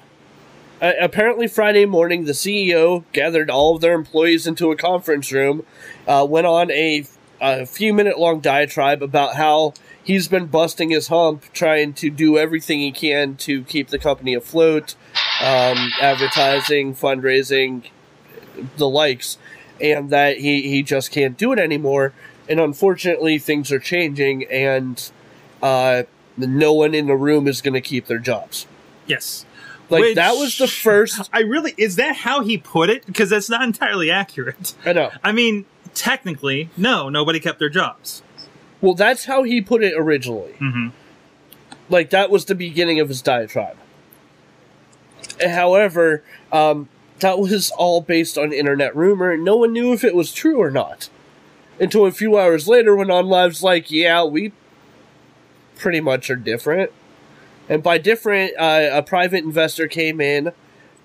Uh, apparently friday morning the ceo gathered all of their employees into a conference room uh, went on a, a few minute long diatribe about how he's been busting his hump trying to do everything he can to keep the company afloat um, advertising fundraising the likes and that he, he just can't do it anymore and unfortunately things are changing and uh, no one in the room is going to keep their jobs Yes. like Which- that was the first I really is that how he put it? Because that's not entirely accurate. i know I mean, technically, no, nobody kept their jobs. well that's how he put it originally hmm like that was the beginning of his diatribe however um, that was all based on internet rumor no one knew if it was true or not until a few hours later when on live's like yeah we pretty much are different and by different uh, a private investor came in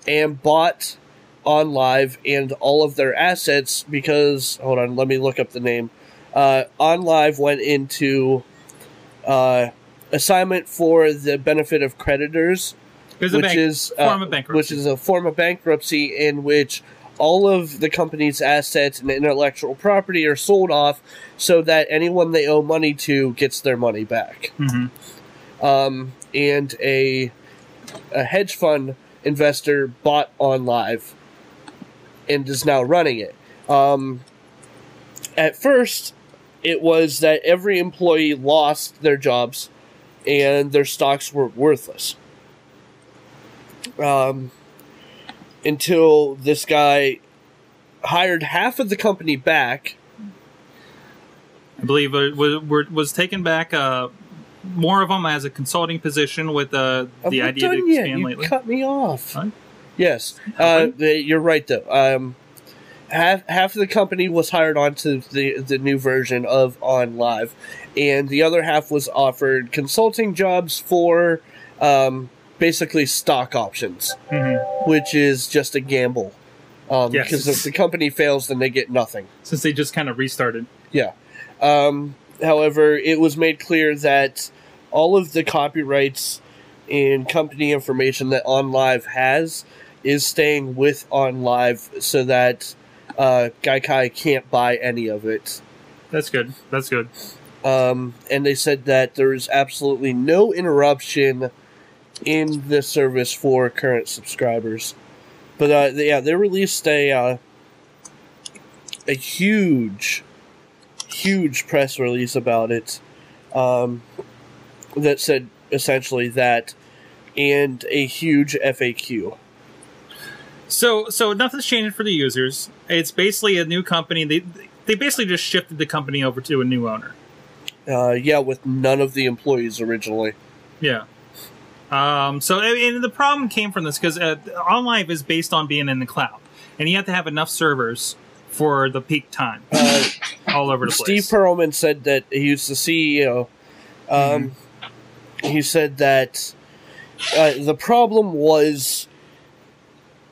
and bought on live and all of their assets because hold on let me look up the name uh, on live went into uh, assignment for the benefit of creditors which bank, is form uh, of bankruptcy. which is a form of bankruptcy in which all of the company's assets and intellectual property are sold off so that anyone they owe money to gets their money back. Mhm. Um, and a a hedge fund investor bought on live and is now running it. Um, at first, it was that every employee lost their jobs and their stocks were worthless. Um, until this guy hired half of the company back. I believe it was, was taken back uh, more of them as a consulting position with uh, the idea to yet. expand You lately. cut me off. Huh? Yes, uh, you're right though. Um, half half of the company was hired onto the the new version of On Live, and the other half was offered consulting jobs for um, basically stock options, Mhm. which is just a gamble. Um, Yes. Because if the company fails, then they get nothing. Since they just kind of restarted. Yeah. Um, however, it was made clear that all of the copyrights and company information that OnLive has is staying with OnLive so that uh, Gaikai can't buy any of it. That's good. That's good. Um, and they said that there is absolutely no interruption in the service for current subscribers. But uh, yeah, they released a uh, a huge, huge press release about it um, that said essentially that, and a huge FAQ. So, so nothing's changing for the users. It's basically a new company. They they basically just shifted the company over to a new owner. Uh, yeah, with none of the employees originally. Yeah. Um, so, and the problem came from this because uh, OnLive is based on being in the cloud, and you have to have enough servers for the peak time Uh, all over the Steve place. Steve Perlman said that he's the CEO. Um, He said that uh, the problem was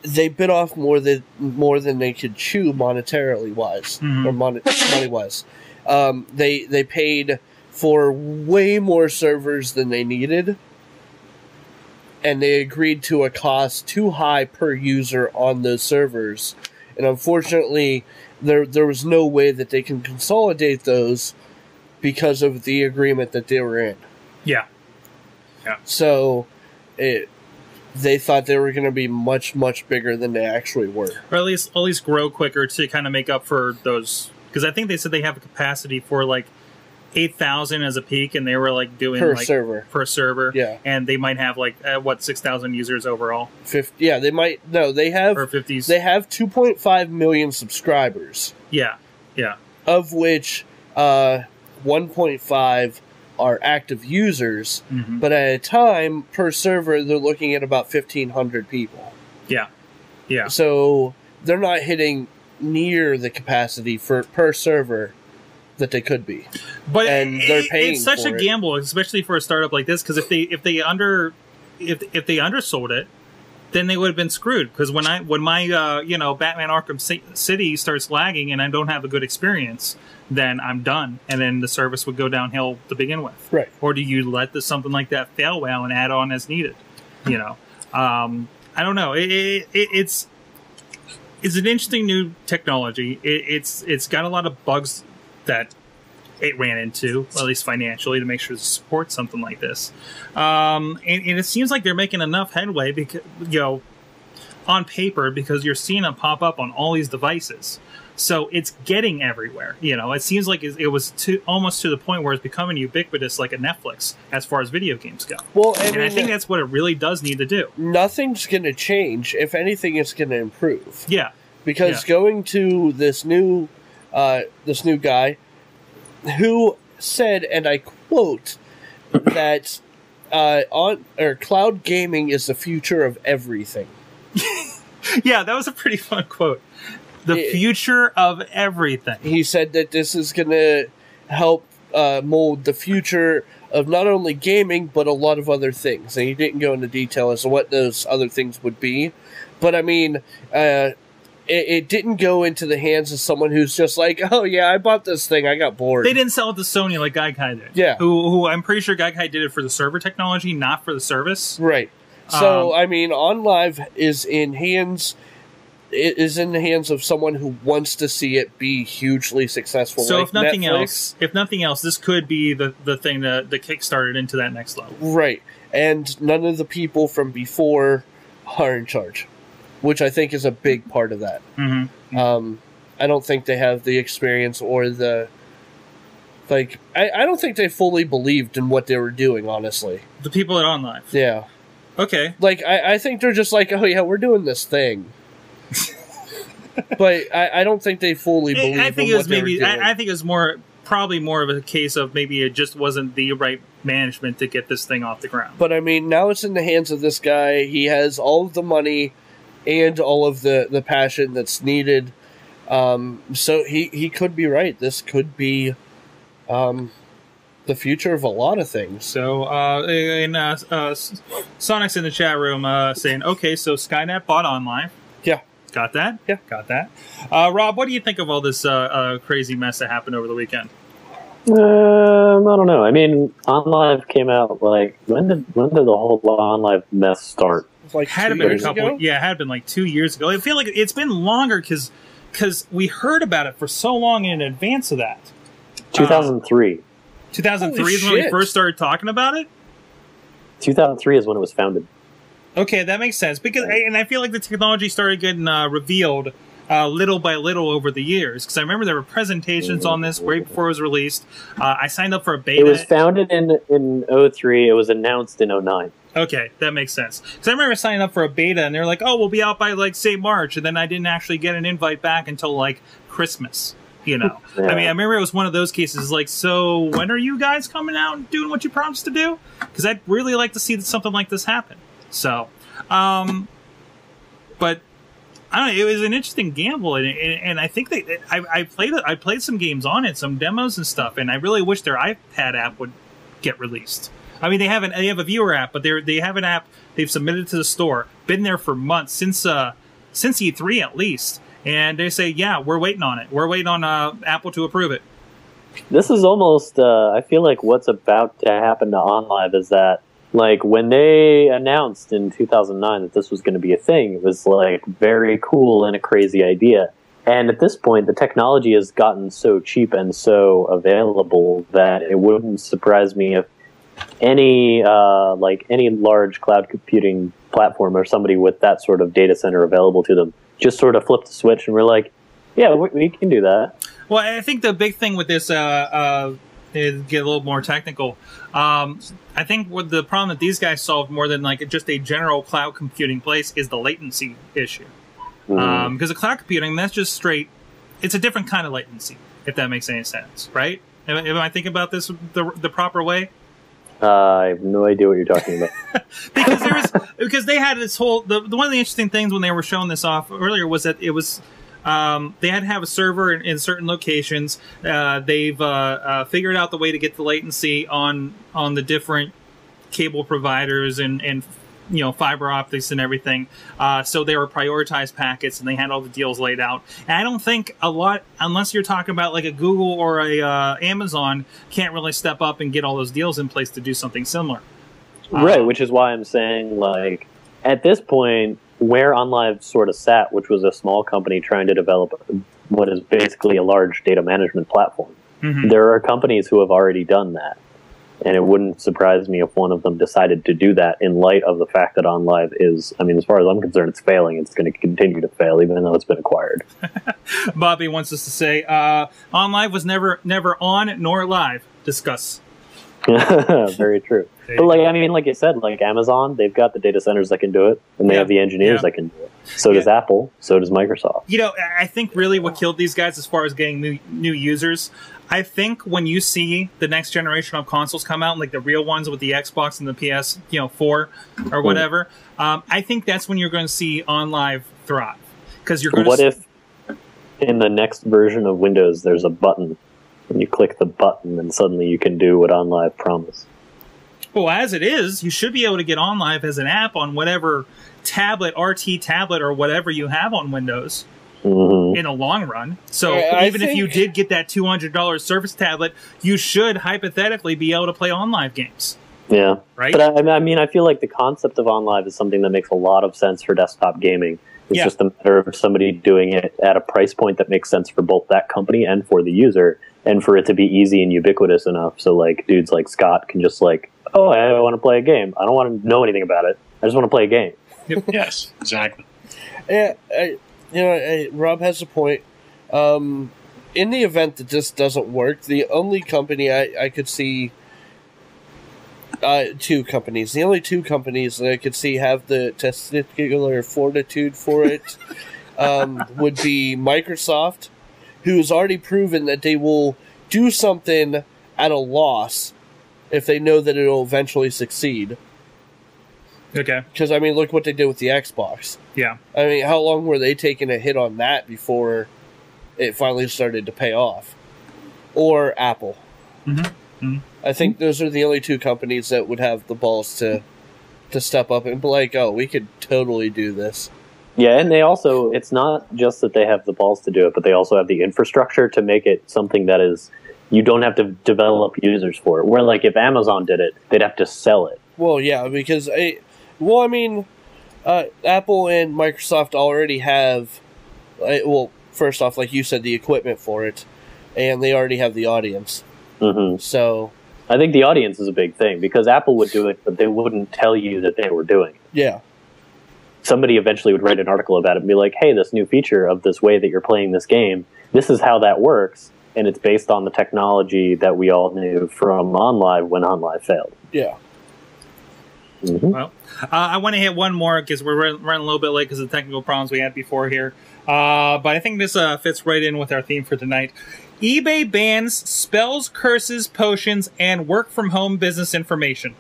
they bit off more than more than they could chew monetarily wise Mhm. or mon- money wise. Um, they they paid for way more servers than they needed, and they agreed to a cost too high per user on those servers. And unfortunately, there there was no way that they can consolidate those because of the agreement that they were in. yeah. Yeah. So, it they thought they were going to be much much bigger than they actually were. or at least at least grow quicker to kind of make up for those. Because I think they said they have a capacity for like eight thousand as a peak, and they were like doing Per like server. per server. Yeah. and they might have like uh, what six thousand users overall 50, yeah, they might no, they have or fifties. they have 2.5 million subscribers, yeah, yeah, of which uh 1.5 are active users, hmm but at a time per server they're looking at about 1500 people. yeah, yeah. So, they're not hitting near the capacity for per server that they could be. But And they're it- paying It's such a it. gamble, especially for a startup like this, because if they if they under if if they undersold it, then they would have been screwed. Because when I when my uh, you know Batman Arkham City starts lagging and I don't have a good experience, then I'm done, and then the service would go downhill to begin with. Right. Or do you let the, something like that fail well and add on as needed? You know, um, I don't know. It, it, it, it's it's an interesting new technology. It, it's it's got a lot of bugs that it ran into, at least financially, to make sure to support something like this. Um, and, and it seems like they're making enough headway because you know on paper because you're seeing it pop up on all these devices. So it's getting everywhere. You know, it seems like it it was to almost to the point where it's becoming ubiquitous, like a Netflix, as far as video games go. Well, I And I think that's what it really does need to do. nothing's going to change. If anything, it's going to improve. Yeah, because Yeah. going to this new uh, this new guy who said, and I quote, that uh, on or cloud gaming is the future of everything. yeah, that was a pretty fun quote. The It- future of everything. He said that this is going to help uh, mold the future of not only gaming but a lot of other things. And he didn't go into detail as to what those other things would be, but I mean. Uh, it, it didn't go into the hands of someone who's just like, oh yeah, I bought this thing, I got bored. They didn't sell it to Sony like Gaikai did. Yeah. Who, who I'm pretty sure Gaikai did it for the server technology, not for the service. Right. So Um, I mean, on live is in hands. It is in the hands of someone who wants to see it be hugely successful. So like if nothing Netflix. else, if nothing else, this could be the, the thing that that kickstarted into that next level. right? And none of the people from before are in charge, which I think is a big part of that. Mm-hmm. Um, I don't think they have the experience or the like. I, I don't think they fully believed in what they were doing. Honestly, The people at OnLive. yeah. Okay. Like I, I think they're just like, oh yeah, we're doing this thing. but I, I don't think they fully believe I, I think in it was maybe. I, I think it was more probably more of a case of maybe it just wasn't the right management to get this thing off the ground. But I mean, now it's in the hands of this guy. He has all of the money and all of the, the passion that's needed. Um, so he, he could be right. This could be um, the future of a lot of things. So, uh, and uh, uh, Sonic's in the chat room uh, saying, "Okay, so Skynet bought OnLive. Yeah. Got that? Yeah. got that." Uh, Rob, what do you think of all this uh, uh, crazy mess that happened over the weekend? Um, I don't know. I mean, OnLive came out like when did when did the whole OnLive mess start? Like Had two it been a couple, ago? yeah, it had been like two years ago. I feel like it's been longer because because we heard about it for so long in advance of that. 2003. 2003 Holy is when we first started talking about it. 2003 is when it was founded. Okay, that makes sense because, and I feel like the technology started getting uh, revealed uh, little by little over the years. Because I remember there were presentations on this right before it was released. Uh, I signed up for a beta. It was founded in in 03. It was announced in 09. Okay, that makes sense. Because I remember signing up for a beta, and they're like, "Oh, we'll be out by like say March," and then I didn't actually get an invite back until like Christmas. You know, Yeah. I mean, I remember it was one of those cases. Like, so when are you guys coming out and doing what you promised to do? Because I'd really like to see something like this happen. So, um, but I don't know. It was an interesting gamble, and, and, and I think they. I, I played. I played some games on it, some demos and stuff, and I really wish their iPad app would get released. I mean, they have an they have a viewer app, but they they have an app they've submitted to the store, been there for months since uh since E3 at least, and they say, yeah, we're waiting on it. We're waiting on uh, Apple to approve it. This is almost. Uh, I feel like what's about to happen to OnLive is that, like, when they announced in 2009 that this was going to be a thing, it was like very cool and a crazy idea. And at this point, the technology has gotten so cheap and so available that it wouldn't surprise me if any uh, like any large cloud computing platform or somebody with that sort of data center available to them just sort of flipped the switch and we're like, yeah, we, we can do that. Well, I think the big thing with this, uh, uh, is get a little more technical. Um, I think what the problem that these guys solved more than like just a general cloud computing place is the latency issue. Because the cloud computing, that's just straight. It's a different kind of latency, if that makes any sense, right? Am, am I thinking about this the, the proper way? Uh, I have no idea what you're talking about. because there was because they had this whole the, the one of the interesting things when they were showing this off earlier was that it was um, they had to have a server in, in certain locations. Uh, they've uh, uh, figured out the way to get the latency on on the different cable providers and and you know fiber optics and everything. Uh, so they were prioritized packets and they had all the deals laid out. And I don't think a lot, unless you're talking about like a Google or a uh, Amazon, can't really step up and get all those deals in place to do something similar. right, Um, which is why I'm saying, like, at this point, where OnLive sort of sat, which was a small company trying to develop what is basically a large data management platform, mhm. there are companies who have already done that. And it wouldn't surprise me if one of them decided to do that in light of the fact that OnLive is, I mean, as far as I'm concerned, it's failing. It's going to continue to fail, even though it's been acquired. Bobby wants us to say, uh, on live was never never on nor live. Discuss. Very true. But like. I mean, like you said, like Amazon, they've got the data centers that can do it, and they Yeah. have the engineers Yeah. that can do it. So does Apple. So does Microsoft. you know, I- I think really what killed these guys as far as getting new new users. I think when you see the next generation of consoles come out, like the real ones with the Xbox and the PS, you know, four or whatever, um, I think that's when you're going to see on live thrive because you're going What to. if in the next version of Windows there's a button, and you click the button, and suddenly you can do what OnLive promised? Well, as it is, you should be able to get on live as an app on whatever tablet, RT tablet, or whatever you have on Windows. Hmm in the long run. So I- I even if you did get that two hundred dollars Surface tablet, you should hypothetically be able to play on live games, Yeah, right? but I, I mean, I feel like the concept of on live is something that makes a lot of sense for desktop gaming. It's Yeah. just a matter of somebody doing it at a price point that makes sense for both that company and for the user, and for it to be easy and ubiquitous enough so like dudes like Scott can just like, oh, I want to play a game. I don't want to know anything about it. I just want to play a game. Yes, exactly. Yeah, I, you know, I, Rob has a point. Um, in the event that this doesn't work, the only company I, I could see, uh, two companies, the only two companies that I could see have the testicular fortitude for it, um, would be Microsoft, who has already proven that they will do something at a loss if they know that it'll eventually succeed. Okay. Because I mean, look what they did with the Xbox. Yeah. I mean, how long were they taking a hit on that before it finally started to pay off? Or Apple. Mhm. Mhm. I think those are the only two companies that would have the balls to to step up and be like, "Oh, we could totally do this." Yeah, and they also, it's not just that they have the balls to do it, but they also have the infrastructure to make it something that is, you don't have to develop users for it. Where, like, if Amazon did it, they'd have to sell it. Well, yeah, because I, well, I mean, uh, Apple and Microsoft already have, uh, well, first off, like you said, the equipment for it, and they already have the audience. hmm So, I think the audience is a big thing because Apple would do it, but they wouldn't tell you that they were doing it. yeah, Somebody eventually would write an article about it and be like, hey, this new feature of this way that you're playing this game, this is how that works. And it's based on the technology that we all knew from OnLive when OnLive failed. yeah. Hmm Well, uh, I want to hit one more because we're running a little bit late because of the technical problems we had before here. Uh, but I think this uh, fits right in with our theme for tonight. eBay bans spells, curses, potions, and work from home business information.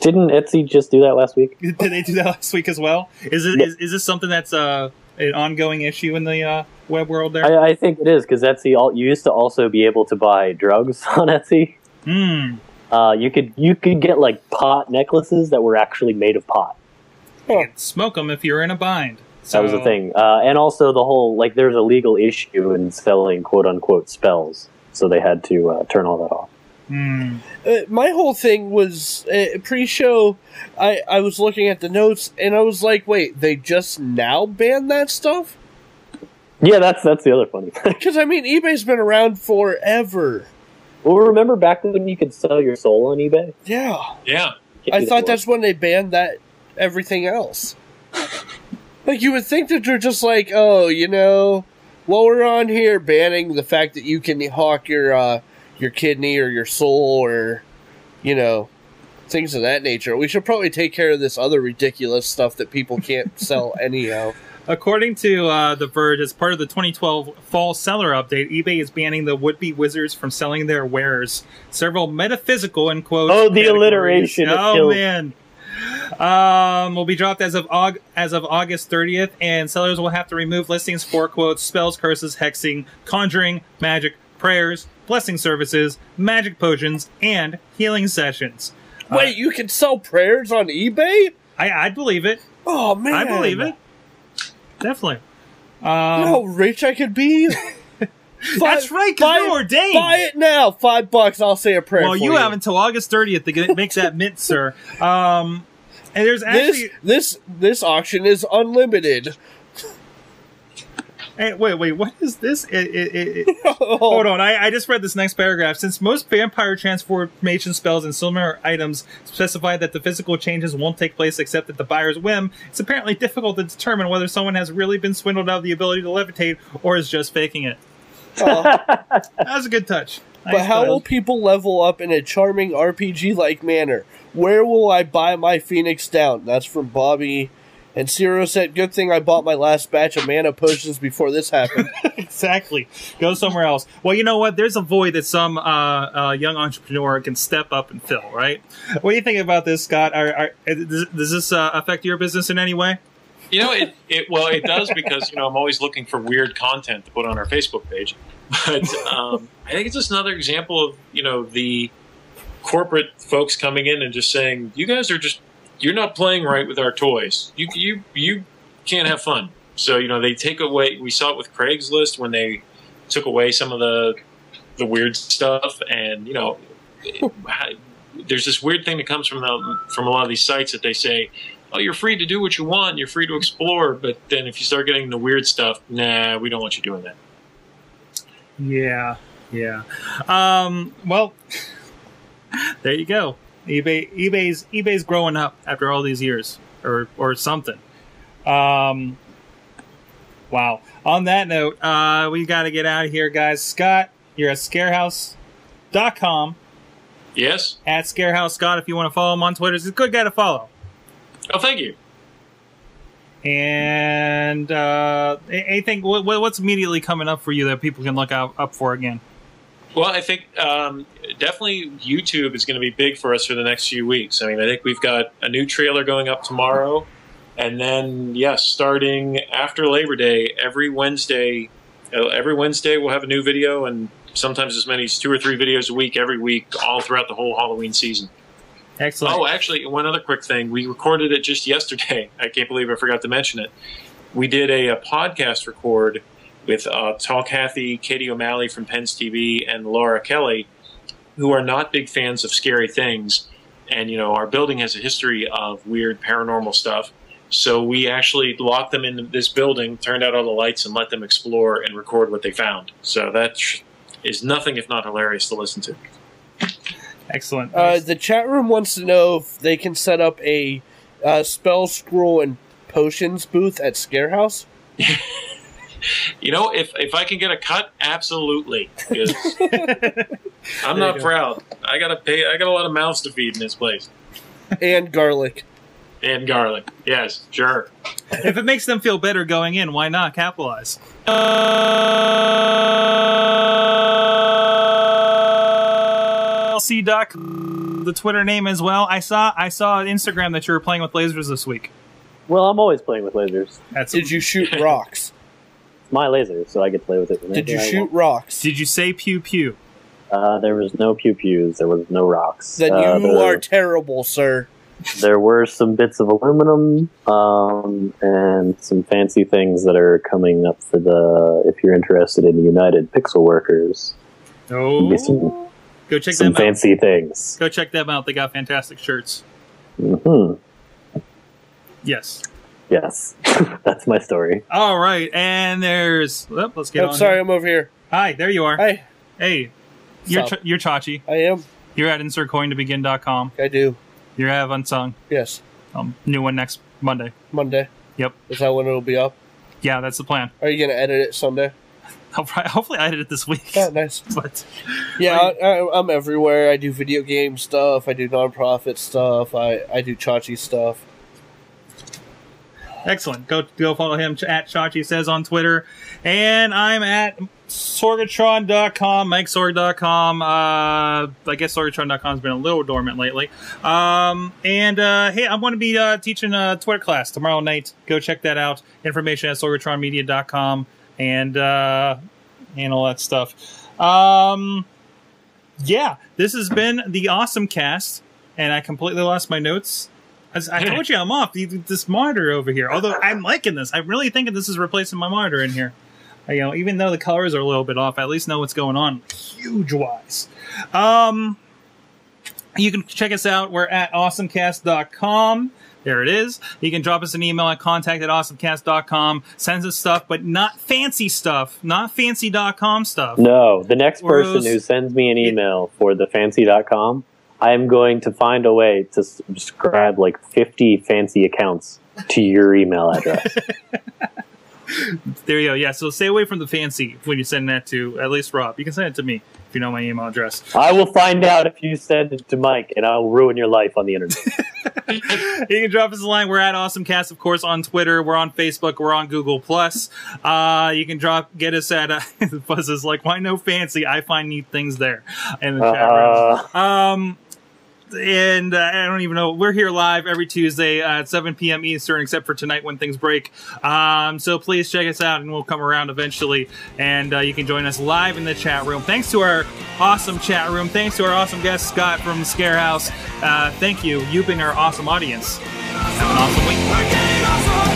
Didn't Etsy just do that last week? Did they do that last week as well? Is it Yeah. is, is this something that's uh, an ongoing issue in the uh, web world there? I, I think it is because Etsy. All, you used to also be able to buy drugs on Etsy. Hmm. Uh, you could you could get like pot necklaces that were actually made of pot. You could smoke them if you're in a bind. That was the thing, uh, and also the whole like there's a legal issue in selling quote unquote spells, so they had to uh, turn all that off. Hmm. Uh, my whole thing was uh, pre-show. I I was looking at the notes and I was like, wait, they just now banned that stuff? Yeah, that's that's the other funny thing. Because I mean, eBay's been around forever. Well, remember back when you could sell your soul on eBay? Yeah, Yeah. I do that thought that's when they banned that everything else. Like you would think that they're just like, oh, you know, while we're on here banning the fact that you can hawk your uh, your kidney or your soul or you know things of that nature. We should probably take care of this other ridiculous stuff that people can't sell anyhow. According to uh, The Verge, as part of the 2012 fall seller update, eBay is banning the would-be wizards from selling their wares. Several metaphysical and quote. Oh, the alliteration, Oh kills. man. Um, will be dropped as of Aug- as of August 30th, and sellers will have to remove listings for quotes, spells, curses, hexing, conjuring, magic, prayers, blessing services, magic potions, and healing sessions. Wait, you can sell prayers on eBay? I I believe it. Oh man, I believe it. Definitely. You know how rich I could be. That's right, 'cause buy you're ordained. Buy it now, five bucks. I'll say a prayer. Well, for you have until August 30th to get makes that mint, sir. Um, and there's actually this this this auction is unlimited. Hey, wait, wait, what is this? It, it, it, it- oh. hold on, I, I just read this next paragraph. Since most vampire transformation spells and similar items specify that the physical changes won't take place except at the buyer's whim, it's apparently difficult to determine whether someone has really been swindled out of the ability to levitate or is just faking it. Oh, That was a good touch. but how will people level up in a charming RPG-like manner? Where will I buy my Phoenix down? That's from Bobby. And Zero said, "Good thing I bought my last batch of mana potions before this happened." exactly. Go somewhere else. Well, you know what? There's a void that some uh, uh, young entrepreneur can step up and fill. Right? What do you think about this, Scott? Are, are, does, does this uh, affect your business in any way? You know, it, it well, it does because you know I'm always looking for weird content to put on our Facebook page. But um, I think it's just another example of you know the corporate folks coming in and just saying, "You guys are just you're not playing right with our toys. You you you can't have fun." So you know they take away. We saw it with Craigslist when they took away some of the the weird stuff, and you know. There's this weird thing that comes from the, from a lot of these sites that they say, oh, you're free to do what you want, you're free to explore, but then if you start getting the weird stuff, nah, we don't want you doing that. Yeah, yeah. Um, well, there you go. eBay, eBay's eBay's growing up after all these years, or or something. Um, Wow. On that note, uh, we got to get out of here, guys. Scott, you're at scarehouse.com. Yes. At Scarehouse Scott, if you want to follow him on Twitter. He's a good guy to follow. Oh, thank you. And uh, anything, what, what- what's immediately coming up for you that people can look out, up for again? Well, I think um, definitely YouTube is going to be big for us for the next few weeks. I mean, I think we've got a new trailer going up tomorrow, and then yes, starting after Labor Day, every Wednesday, uh, every Wednesday we'll have a new video, and sometimes as many as two or three videos a week every week, all throughout the whole Halloween season. Excellent. Oh, actually, one other quick thing. We recorded it just yesterday. I can't believe I forgot to mention it. We did a, a podcast record with uh, Tall Kathy, Katie O'Malley from Penn's TV, and Laura Kelly, who are not big fans of scary things. And, you know, our building has a history of weird paranormal stuff. So we actually locked them in this building, turned out all the lights, and let them explore and record what they found. So that is nothing if not hilarious to listen to. Excellent. Uh, the chat room wants to know if they can set up a uh, spell scroll and potions booth at Scarehouse. You know, if if I can get a cut, absolutely. I'm not go. proud. I gotta pay. I got a lot of mouths to feed in this place. and garlic. And garlic. Yes, sure. if it makes them feel better going in, why not capitalize? LC Duck, the Twitter name as well. I saw I saw on Instagram that you were playing with lasers this week. Well, I'm always playing with lasers. That's Did you shoot rocks? It's my laser, so I get to play with it. Did you I shoot want. rocks? Did you say pew pew? Uh, there was no pew pews. There was no rocks. Then Uh, you there, are terrible, sir. there were some bits of aluminum um, and some fancy things that are coming up for the. If you're interested in United Pixel Workers, No. Maybe some- Go check some them out. fancy things. Go check them out. They got fantastic shirts. hmm Yes. Yes, that's my story. All right, and there's. oh, let's get I'm on. sorry, here. I'm over here. Hi, there you are. Hi, Hey, you're Sup? Ch- you're Chachi. I am. You're at insertcointobegin.com. I do. You're at Unsung. Yes, Um, new one next Monday. Monday. Yep. Is that when it'll be up? Yeah, that's the plan. Are you gonna edit it Sunday? I'll probably, hopefully, I did it this week. Yeah, nice. but Yeah, I, I, I'm everywhere. I do video game stuff. I do nonprofit stuff. I, I do chachi stuff. Excellent. Go go follow him at Chachi says on Twitter, and I'm at Sorgatron.com, MikeSorg.com. Uh, I guess Sorgatron.com has been a little dormant lately. Um, and uh, hey, I'm going to be uh, teaching a Twitter class tomorrow night. Go check that out. Information at SorgatronMedia.com and uh, and all that stuff. Um, yeah, this has been the awesome cast, and I completely lost my notes. As I told you, I'm off this monitor over here. Although I'm liking this, I'm really thinking this is replacing my monitor in here. You know, even though the colors are a little bit off, I at least know what's going on, huge wise. Um, you can check us out. We're at awesomecast.com. There it is. You can drop us an email at contact at awesomecast.com. Send us stuff, but not fancy stuff, not fancy.com stuff. No, the next person Rose- who sends me an email for the fancy.com, I am going to find a way to subscribe like 50 fancy accounts to your email address. There you go. Yeah, so stay away from the fancy when you send that to at least Rob. You can send it to me if you know my email address. I will find out if you send it to Mike, and I'll ruin your life on the internet. you can drop us a line. We're at AwesomeCast, of course, on Twitter. We're on Facebook. We're on Google Plus. Uh, you can drop get us at uh, Buzz is like, why no fancy? I find neat things there in the chat room. Uh, Um, and uh, I don't even know. We're here live every Tuesday at 7 p.m. Eastern, except for tonight when things break. Um, so please check us out, and we'll come around eventually. And uh, you can join us live in the chat room. Thanks to our awesome chat room. Thanks to our awesome guest Scott from Scarehouse. Uh, thank you. You've been our awesome audience. Have an awesome week.